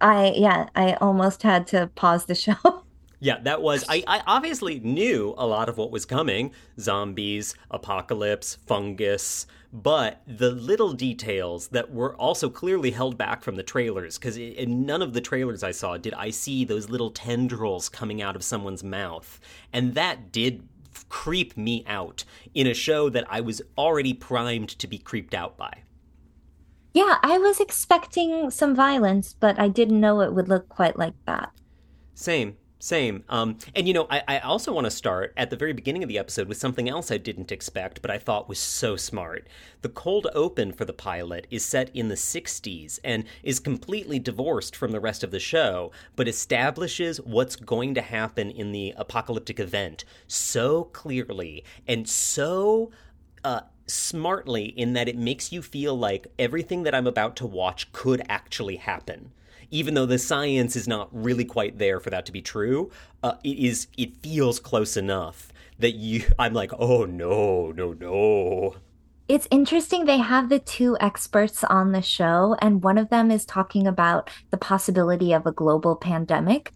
I yeah, I almost had to pause the show. Yeah, that was. I, I obviously knew a lot of what was coming zombies, apocalypse, fungus, but the little details that were also clearly held back from the trailers, because in none of the trailers I saw did I see those little tendrils coming out of someone's mouth. And that did creep me out in a show that I was already primed to be creeped out by. Yeah, I was expecting some violence, but I didn't know it would look quite like that. Same. Same. Um, and you know, I, I also want to start at the very beginning of the episode with something else I didn't expect, but I thought was so smart. The cold open for the pilot is set in the 60s and is completely divorced from the rest of the show, but establishes what's going to happen in the apocalyptic event so clearly and so uh, smartly in that it makes you feel like everything that I'm about to watch could actually happen even though the science is not really quite there for that to be true, uh, it is it feels close enough that you I'm like, oh no, no, no. It's interesting. They have the two experts on the show, and one of them is talking about the possibility of a global pandemic.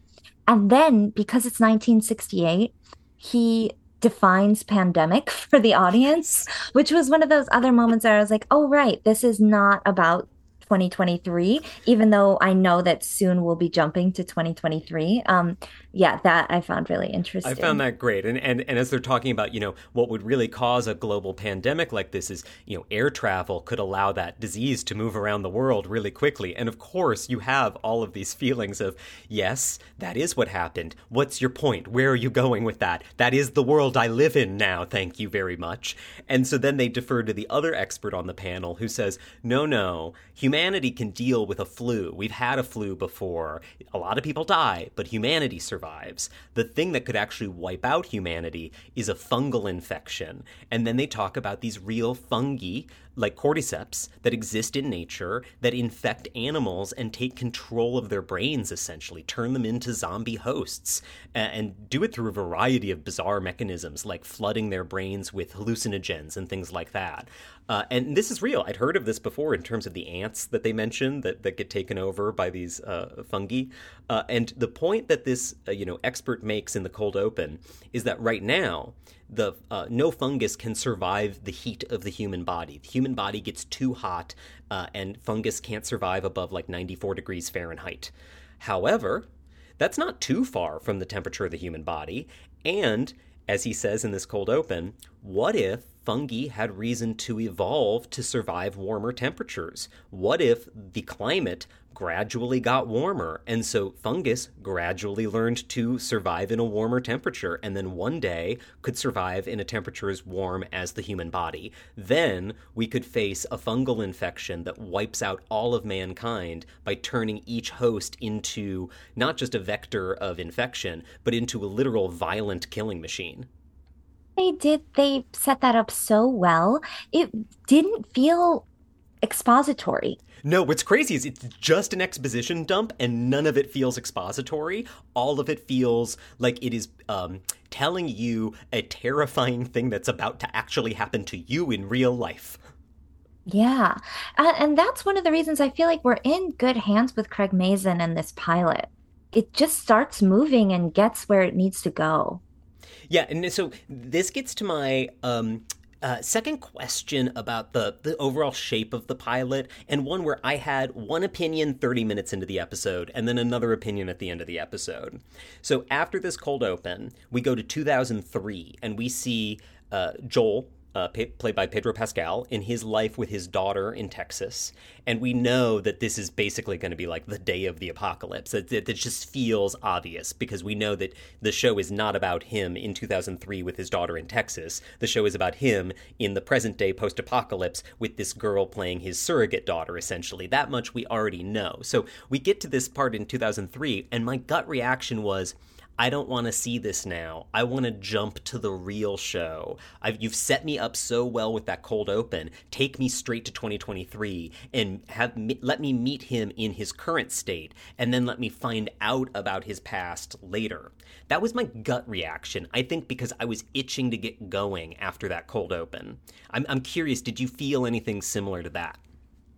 And then, because it's 1968, he defines pandemic for the audience, which was one of those other moments where I was like, oh, right, this is not about 2023, even though I know that soon we'll be jumping to 2023. Um, yeah, that I found really interesting. I found that great. And, and and as they're talking about, you know, what would really cause a global pandemic like this is, you know, air travel could allow that disease to move around the world really quickly. And of course, you have all of these feelings of, yes, that is what happened. What's your point? Where are you going with that? That is the world I live in now. Thank you very much. And so then they defer to the other expert on the panel who says, no, no, humanity can deal with a flu. We've had a flu before. A lot of people die, but humanity survives. The thing that could actually wipe out humanity is a fungal infection. And then they talk about these real fungi, like cordyceps, that exist in nature that infect animals and take control of their brains, essentially, turn them into zombie hosts, and do it through a variety of bizarre mechanisms, like flooding their brains with hallucinogens and things like that. Uh, and this is real. I'd heard of this before in terms of the ants that they mentioned that, that get taken over by these uh, fungi. Uh, and the point that this uh, you know expert makes in the cold open is that right now the uh, no fungus can survive the heat of the human body. The human body gets too hot, uh, and fungus can't survive above like 94 degrees Fahrenheit. However, that's not too far from the temperature of the human body, and as he says in this cold open, what if fungi had reason to evolve to survive warmer temperatures? What if the climate gradually got warmer. And so fungus gradually learned to survive in a warmer temperature and then one day could survive in a temperature as warm as the human body? Then we could face a fungal infection that wipes out all of mankind by turning each host into not just a vector of infection, but into a literal violent killing machine. They did they set that up so well. It didn't feel expository no what's crazy is it's just an exposition dump and none of it feels expository all of it feels like it is um, telling you a terrifying thing that's about to actually happen to you in real life yeah. Uh, and that's one of the reasons I feel like we're in good hands with Craig Mazin and this pilot. It just starts moving and gets where it needs to go. Yeah, and so this gets to my um, uh, second question about the the overall shape of the pilot, and one where I had one opinion 30 minutes into the episode, and then another opinion at the end of the episode. So after this cold open, we go to 2003, and we see uh, Joel, uh, played by Pedro Pascal, in his life with his daughter in Texas. And we know that this is basically going to be like the day of the apocalypse. It, it, it, just feels obvious because we know that the show is not about him in 2003 with his daughter in Texas. The show is about him in the present day post apocalypse with this girl playing his surrogate daughter, essentially. That much we already know. So we get to this part in 2003, and my gut reaction was I don't want to see this now. I want to jump to the real show. I've, you've set me up so well with that cold open. Take me straight to 2023 and have let me meet him in his current state, and then let me find out about his past later. That was my gut reaction. I think because I was itching to get going after that cold open. I'm, I'm curious. Did you feel anything similar to that?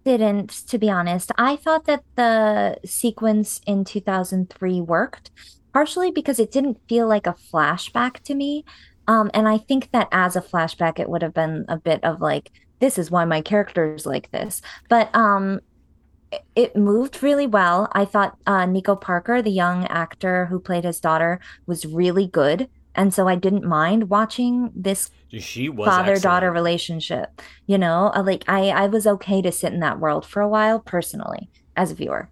Didn't, to be honest. I thought that the sequence in 2003 worked partially because it didn't feel like a flashback to me. Um, and I think that as a flashback, it would have been a bit of like, this is why my character is like this. But um, it moved really well. I thought uh, Nico Parker, the young actor who played his daughter, was really good. And so I didn't mind watching this she was father daughter relationship. You know, uh, like I, I was okay to sit in that world for a while personally as a viewer.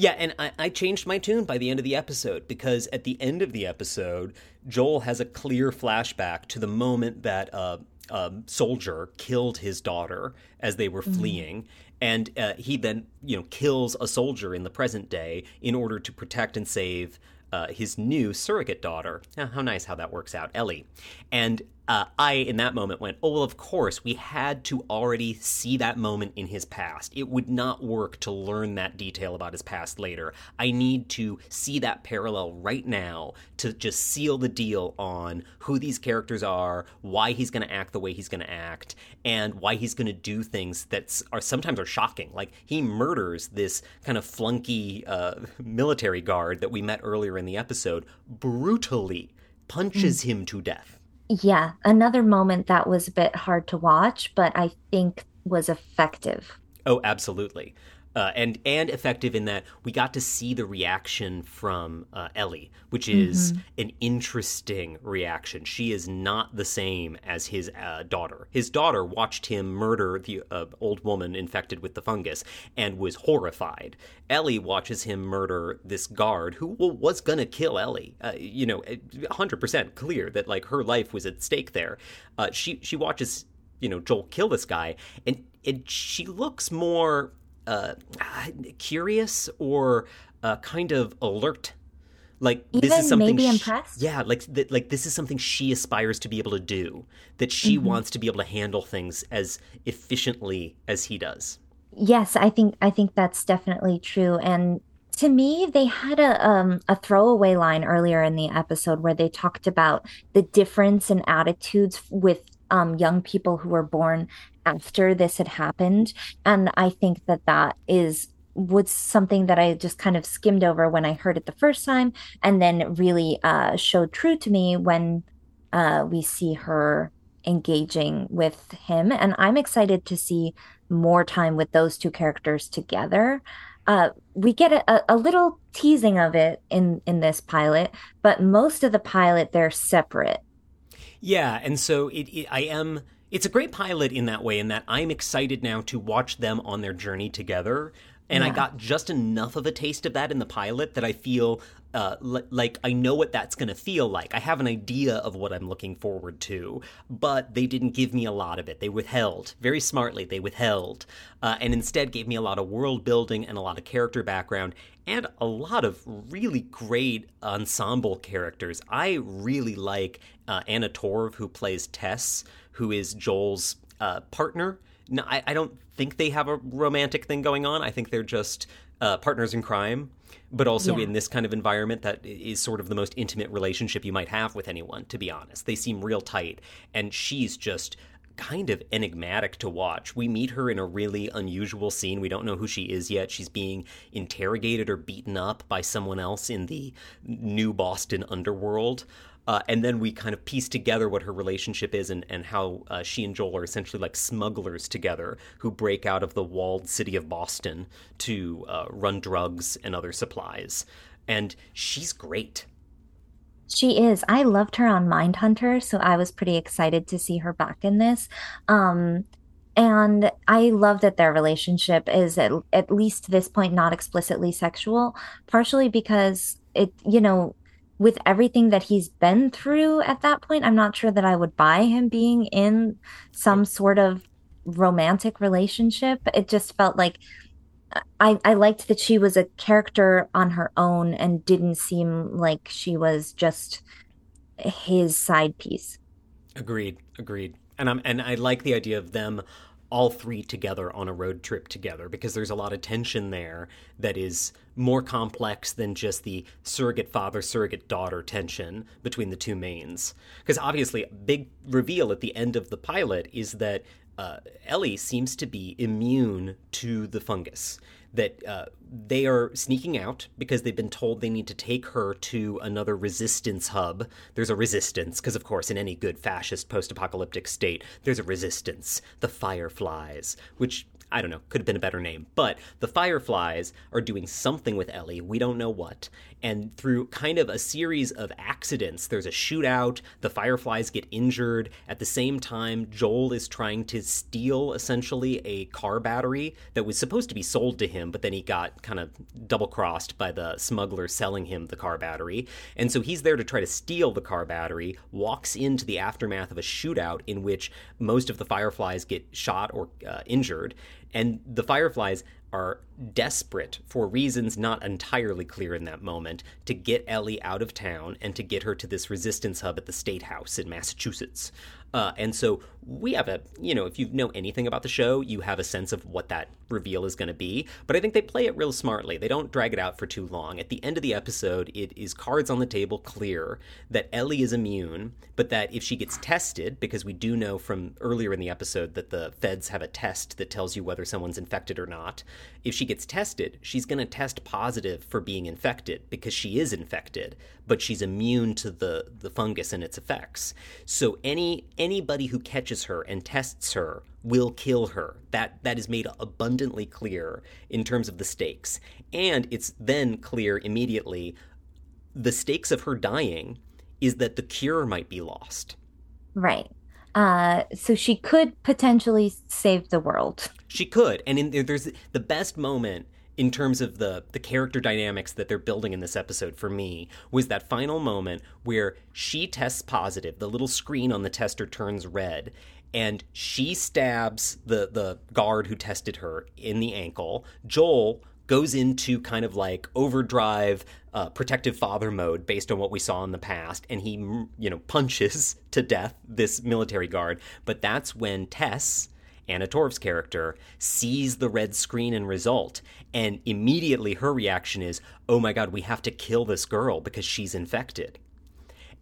Yeah, and I, I, changed my tune by the end of the episode because at the end of the episode, Joel has a clear flashback to the moment that uh, a soldier killed his daughter as they were mm-hmm. fleeing. And uh, he then, you know, kills a soldier in the present day in order to protect and save uh, his new surrogate daughter. how nice how that works out, Ellie. And uh, I, in that moment, went, oh, well, of course, we had to already see that moment in his past. It would not work to learn that detail about his past later. I need to see that parallel right now to just seal the deal on who these characters are, why he's going to act the way he's going to act, and why he's going to do things that are sometimes are shocking. Like he murders this kind of flunky uh, military guard that we met earlier in the episode brutally, punches mm. him to death yeah, another moment that was a bit hard to watch, but I think was effective. Oh, absolutely uh, and and effective in that we got to see the reaction from uh, Ellie, which is mm-hmm. an interesting reaction. She is not the same as his uh, daughter. His daughter watched him murder the uh, old woman infected with the fungus and was horrified. Ellie watches him murder this guard who well, was gonna kill Ellie. Uh, you know, hundred percent clear that like her life was at stake there. Uh, she she watches you know Joel kill this guy and and she looks more uh, curious or uh, kind of alert. Like Even this is something. Maybe impressed. yeah, like th- like this is something she aspires to be able to do. That she mm-hmm. wants to be able to handle things as efficiently as he does. Yes, I think I think that's definitely true. And to me, they had a um, a throwaway line earlier in the episode where they talked about the difference in attitudes with um, young people who were born after this had happened. And I think that that is was something that I just kind of skimmed over when I heard it the first time, and then really uh, showed true to me when uh, we see her engaging with him. And I'm excited to see more time with those two characters together. Uh, we get a, a, little teasing of it in in this pilot, but most of the pilot they're separate. Yeah, and so it, it I am it's a great pilot in that way, in that I'm excited now to watch them on their journey together. And yeah. I got just enough of a taste of that in the pilot that I feel uh, l- like I know what that's going to feel like. I have an idea of what I'm looking forward to, but they didn't give me a lot of it. They withheld very smartly. They withheld, uh, and instead gave me a lot of world building and a lot of character background and a lot of really great ensemble characters. I really like uh, Anna Torv, who plays Tess, who is Joel's uh, partner. No, I, I, don't think they have a romantic thing going on. I think they're just uh, partners in crime, but also yeah. in this kind of environment that is sort of the most intimate relationship you might have with anyone, to be honest. They seem real tight, and she's just kind of enigmatic to watch. We meet her in a really unusual scene. We don't know who she is yet. She's being interrogated or beaten up by someone else in the new Boston underworld. Uh, and then we kind of piece together what her relationship is and, and how uh, she and Joel are essentially like smugglers together who break out of the walled city of Boston to uh, run drugs and other supplies. And she's great. She is. I loved her on Mindhunter, so I was pretty excited to see her back in this. Um, and I love that their relationship is at, at least this point not explicitly sexual, partially because it, you know, with everything that he's been through at that point, I'm not sure that I would buy him being in some sort of romantic relationship. It just felt like uh, I, I liked that she was a character on her own and didn't seem like she was just his side piece. Agreed, agreed. And I'm and I like the idea of them all three together on a road trip together because there's a lot of tension there that is more complex than just the surrogate father surrogate daughter tension between the two mains because obviously a big reveal at the end of the pilot is that uh, Ellie seems to be immune to the fungus. That uh, they are sneaking out because they've been told they need to take her to another resistance hub. There's a resistance, because of course, in any good fascist post apocalyptic state, there's a resistance. The Fireflies, which I don't know, could have been a better name. But the Fireflies are doing something with Ellie. We don't know what. And through kind of a series of accidents, there's a shootout, the Fireflies get injured. At the same time, Joel is trying to steal essentially a car battery that was supposed to be sold to him, but then he got kind of double crossed by the smuggler selling him the car battery. And so he's there to try to steal the car battery, walks into the aftermath of a shootout in which most of the Fireflies get shot or uh, injured. And the Fireflies are desperate for reasons not entirely clear in that moment to get Ellie out of town and to get her to this resistance hub at the State House in Massachusetts. Uh, and so we have a, you know, if you know anything about the show, you have a sense of what that reveal is going to be. But I think they play it real smartly. They don't drag it out for too long. At the end of the episode, it is cards on the table clear that Ellie is immune, but that if she gets tested, because we do know from earlier in the episode that the feds have a test that tells you whether someone's infected or not, if she gets tested, she's going to test positive for being infected because she is infected, but she's immune to the, the fungus and its effects. So any anybody who catches her and tests her will kill her. That that is made abundantly clear in terms of the stakes. And it's then clear immediately the stakes of her dying is that the cure might be lost. Right. Uh, so she could potentially save the world. She could, and in, there's the best moment in terms of the the character dynamics that they're building in this episode for me was that final moment where she tests positive the little screen on the tester turns red and she stabs the the guard who tested her in the ankle. Joel goes into kind of like overdrive uh, protective father mode based on what we saw in the past and he you know punches to death this military guard. But that's when tess Anna Torv's character, sees the red screen and result, and immediately her reaction is, oh my god, we have to kill this girl because she's infected.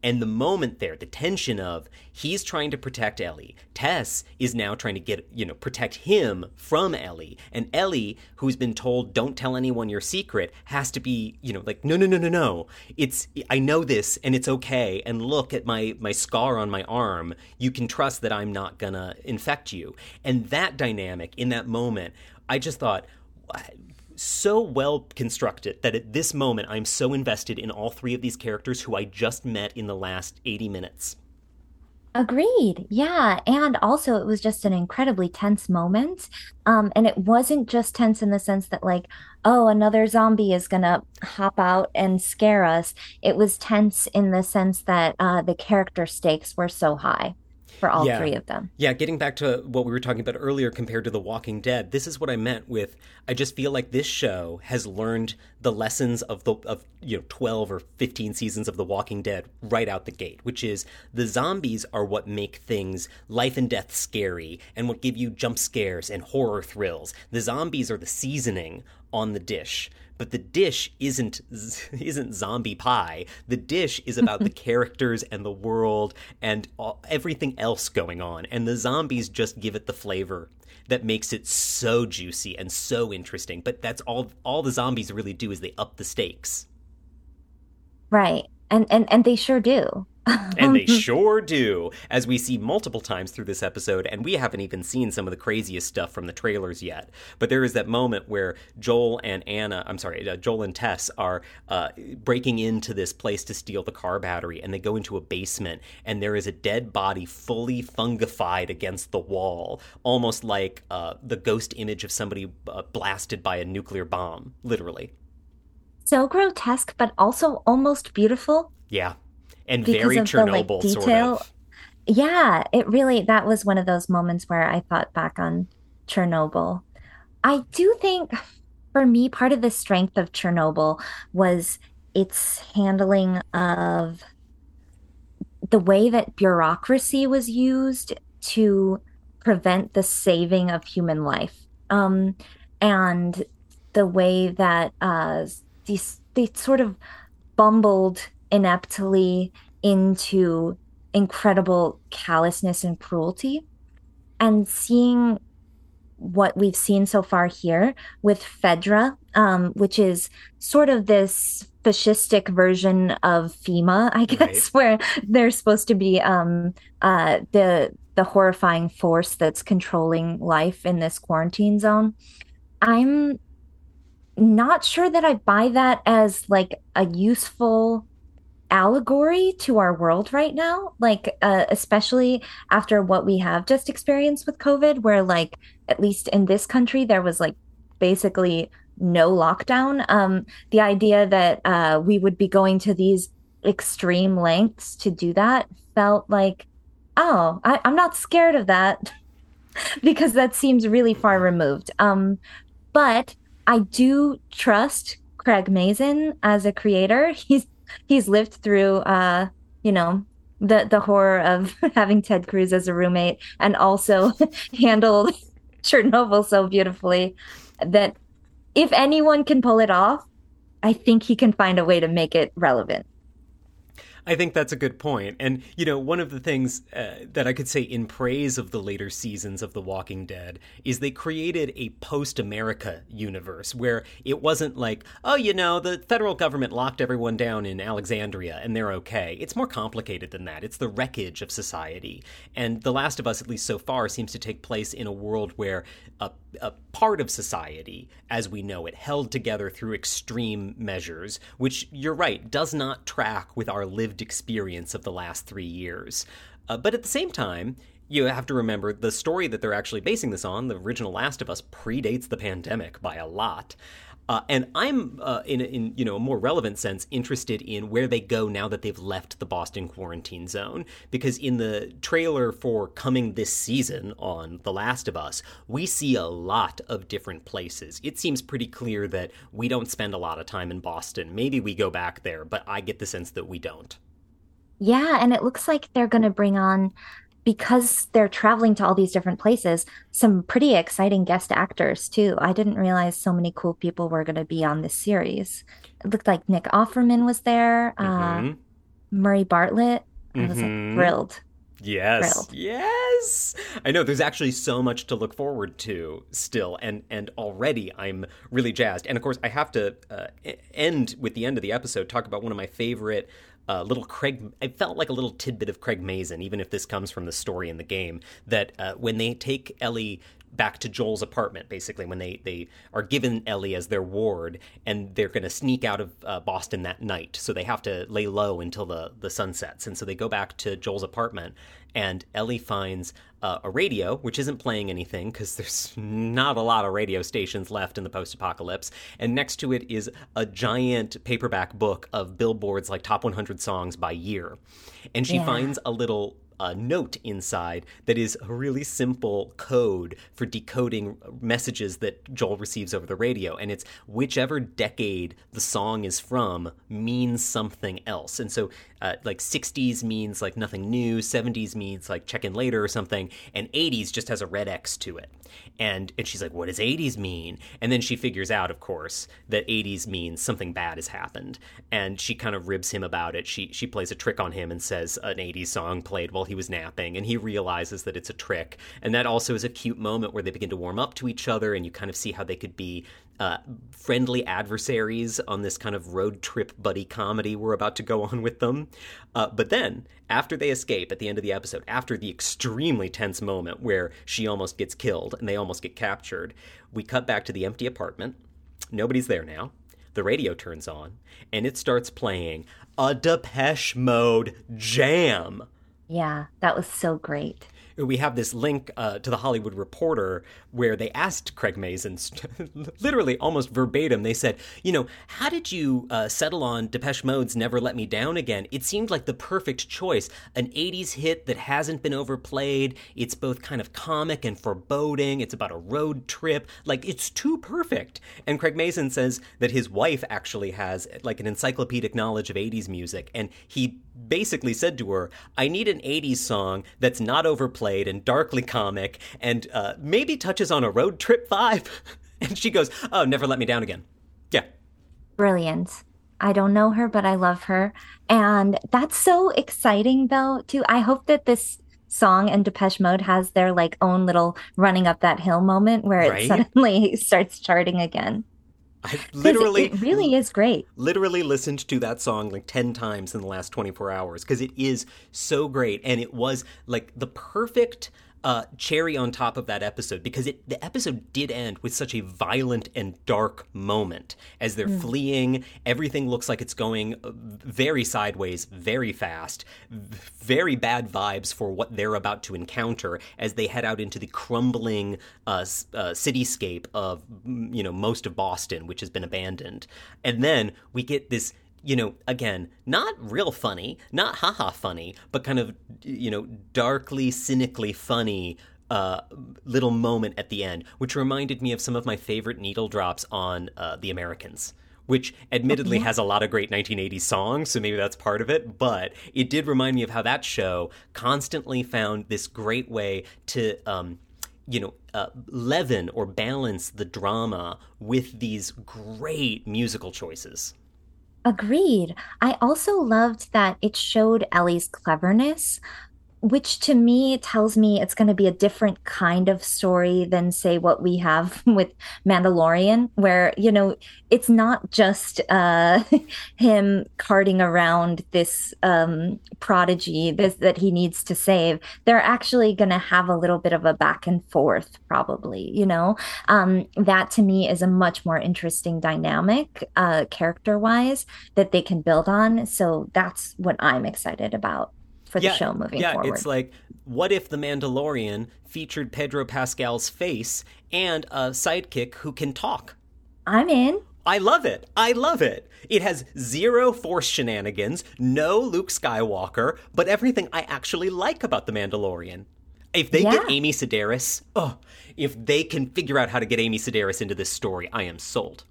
And the moment there, the tension of he's trying to protect Ellie. Tess is now trying to get, you know, protect him from Ellie. And Ellie, who's been told, don't tell anyone your secret, has to be, you know, like, no, no, no, no, no. It's, I know this and it's okay. And look at my, my scar on my arm. You can trust that I'm not gonna infect you. And that dynamic in that moment, I just thought, so well constructed that at this moment I'm so invested in all three of these characters who I just met in the last 80 minutes. Agreed. Yeah. And also, it was just an incredibly tense moment. Um, and it wasn't just tense in the sense that, like, oh, another zombie is going to hop out and scare us. It was tense in the sense that uh, the character stakes were so high for all yeah. three of them. Yeah, getting back to what we were talking about earlier compared to The Walking Dead, this is what I meant with I just feel like this show has learned the lessons of the of you know 12 or 15 seasons of The Walking Dead right out the gate, which is the zombies are what make things life and death scary and what give you jump scares and horror thrills. The zombies are the seasoning on the dish but the dish isn't isn't zombie pie. The dish is about the characters and the world and all, everything else going on, and the zombies just give it the flavor that makes it so juicy and so interesting. But that's all all the zombies really do is they up the stakes. Right. And and and they sure do and they sure do, as we see multiple times through this episode. And we haven't even seen some of the craziest stuff from the trailers yet. But there is that moment where Joel and Anna, I'm sorry, uh, Joel and Tess are uh, breaking into this place to steal the car battery, and they go into a basement, and there is a dead body fully fungified against the wall, almost like uh, the ghost image of somebody uh, blasted by a nuclear bomb, literally. So grotesque, but also almost beautiful. Yeah and very Chernobyl the, like, detail. Sort of. Yeah, it really that was one of those moments where I thought back on Chernobyl. I do think for me part of the strength of Chernobyl was its handling of the way that bureaucracy was used to prevent the saving of human life. Um, and the way that uh, these they sort of bumbled ineptly into incredible callousness and cruelty and seeing what we've seen so far here with Fedra, um, which is sort of this fascistic version of FEMA, I guess, right. where they're supposed to be um, uh, the the horrifying force that's controlling life in this quarantine zone. I'm not sure that I buy that as like a useful allegory to our world right now like uh, especially after what we have just experienced with covid where like at least in this country there was like basically no lockdown. Um the idea that uh we would be going to these extreme lengths to do that felt like oh I, i'm not scared of that because that seems really far removed. Um but i do trust craig mazin as a creator. He's he's lived through uh you know the the horror of having Ted Cruz as a roommate and also handled Chernobyl so beautifully that if anyone can pull it off, I think he can find a way to make it relevant. I think that's a good point. And, you know, one of the things uh, that I could say in praise of the later seasons of The Walking Dead is they created a post America universe where it wasn't like, oh, you know, the federal government locked everyone down in Alexandria and they're okay. It's more complicated than that. It's the wreckage of society. And The Last of Us, at least so far, seems to take place in a world where a, a part of society as we know it, held together through extreme measures, which you're right, does not track with our lived experience of the last three years. Uh, but at the same time, you have to remember the story that they're actually basing this on, the original Last of Us, predates the pandemic by a lot. Uh, and I'm, uh, in, in you know a more relevant sense, interested in where they go now that they've left the Boston quarantine zone. Because in the trailer for coming this season on The Last of Us, we see a lot of different places. It seems pretty clear that we don't spend a lot of time in Boston. Maybe we go back there, but I get the sense that we don't. Yeah, and it looks like they're going to bring on because they're traveling to all these different places, some pretty exciting guest actors too. I didn't realize so many cool people were going to be on this series. It looked like Nick Offerman was there, uh, mm-hmm. uh, Murray Bartlett. I was mm-hmm. like thrilled. Yes. Thrilled. Yes. I know there's actually so much to look forward to still and and already I'm really jazzed. And of course I have to uh, end with the end of the episode talk about one of my favorite uh, little Craig. It felt like a little tidbit of Craig Mazin, even if this comes from the story in the game. That uh, when they take Ellie back to Joel's apartment, basically, when they, they are given Ellie as their ward, and they're going to sneak out of uh, Boston that night. So they have to lay low until the, the sun sets. And so they go back to Joel's apartment, and Ellie finds uh, a radio, which isn't playing anything because there's not a lot of radio stations left in the post apocalypse. And next to it is a giant paperback book of billboards like top 100 songs by year. And she yeah. finds a little a note inside that is a really simple code for decoding messages that Joel receives over the radio. And it's whichever decade the song is from means something else. And so, uh, like 60s means like nothing new, 70s means like check in later or something, and 80s just has a red X to it. And, and she's like, what does 80s mean? And then she figures out, of course, that 80s means something bad has happened. And she kind of ribs him about it. She, she plays a trick on him and says an 80s song played while he was napping, and he realizes that it's a trick. And that also is a cute moment where they begin to warm up to each other, and you kind of see how they could be uh, friendly adversaries on this kind of road trip buddy comedy we're about to go on with them. Uh, but then, after they escape at the end of the episode, after the extremely tense moment where she almost gets killed and they almost get captured, we cut back to the empty apartment. Nobody's there now. The radio turns on and it starts playing a Depeche Mode jam. Yeah, that was so great we have this link uh, to the Hollywood Reporter where they asked Craig Mazin, literally almost verbatim, they said, you know, how did you uh, settle on Depeche Mode's Never Let Me Down Again? It seemed like the perfect choice. An 80s hit that hasn't been overplayed. It's both kind of comic and foreboding. It's about a road trip. Like, it's too perfect. And Craig Mazin says that his wife actually has like an encyclopedic knowledge of 80s music. And he basically said to her, I need an 80s song that's not overplayed and darkly comic and uh, maybe touches on a road trip vibe. and she goes, Oh, never let me down again. Yeah. Brilliant. I don't know her, but I love her. And that's so exciting, though, too. I hope that this song and Depeche Mode has their like own little running up that hill moment where Right. it suddenly starts charting again. I literally it really is great. literally listened to that song like 10 times in the last 24 hours because it is so great and it was like the perfect uh, cherry on top of that episode because it the episode did end with such a violent and dark moment as they're fleeing. Everything looks like it's going uh, very sideways very fast very bad vibes for what they're about to encounter as they head out into the crumbling uh, uh, cityscape of mm, you know most of Boston which has been abandoned. And then we get this you know, again, not real funny, not haha funny, but kind of, you know, darkly, cynically funny uh, little moment at the end, which reminded me of some of my favorite needle drops on uh, The Americans. Which admittedly has a lot of great 1980s songs, so maybe that's part of it, but it did remind me of how that show constantly found this great way to um, you know, uh, leaven or balance the drama with these great musical choices. Agreed. I also loved that it showed Ellie's cleverness, which to me tells me it's going to be a different kind of story than, say, what we have with Mandalorian, where, you know, it's not just uh, him carting around this um, prodigy this, that he needs to save. They're actually going to have a little bit of a back and forth, probably, you know? Um, that to me is a much more interesting dynamic, uh, character wise, that they can build on. So that's what I'm excited about for the show moving yeah, forward. it's like, what if The Mandalorian featured Pedro Pascal's face and a sidekick who can talk? I'm in. I love it. I love it. It has zero force shenanigans, no Luke Skywalker, but everything I actually like about The Mandalorian. If they get Amy Sedaris, oh, if they can figure out how to get Amy Sedaris into this story, I am sold.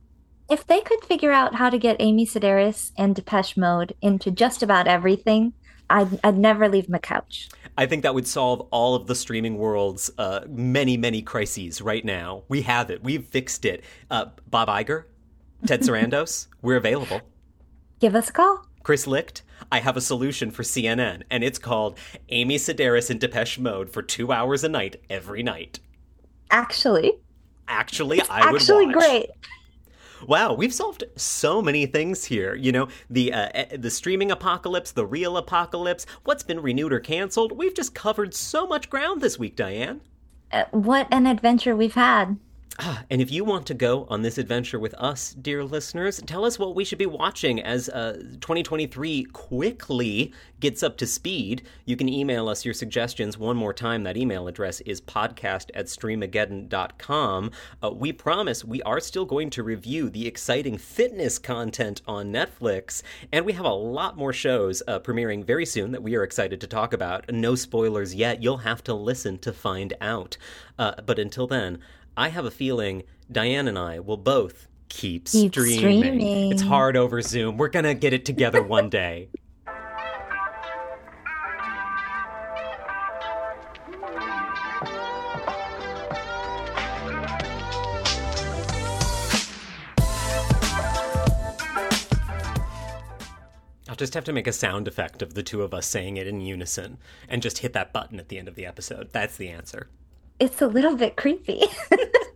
If they could figure out how to get Amy Sedaris and Depeche Mode into just about everything, I'd, I'd never leave my couch. I think that would solve all of the streaming world's uh, many, many crises right now. We have it. We've fixed it. Uh, Bob Iger, Ted Sarandos, we're available. Give us a call. Chris Licht, I have a solution for CNN, and it's called Amy Sedaris in Depeche Mode for two hours a night every night. Actually, Actually, I would actually watch. great. Wow, we've solved so many things here. You know, the uh, the streaming apocalypse, the real apocalypse, what's been renewed or canceled. We've just covered so much ground this week, Dianne. Uh, what an adventure we've had. Ah, And if you want to go on this adventure with us, dear listeners, tell us what we should be watching as uh, 2023 quickly gets up to speed. You can email us your suggestions one more time. That email address is podcast at streamageddon.com. Uh, we promise we are still going to review the exciting fitness content on Netflix, and we have a lot more shows uh, premiering very soon that we are excited to talk about. No spoilers yet. You'll have to listen to find out. Uh, but until then, I have a feeling Dianne and I will both keep, Keep streaming. streaming. It's hard over Zoom. We're going to get it together one day. I'll just have to make a sound effect of the two of us saying it in unison and just hit that button at the end of the episode. That's the answer. It's a little bit creepy.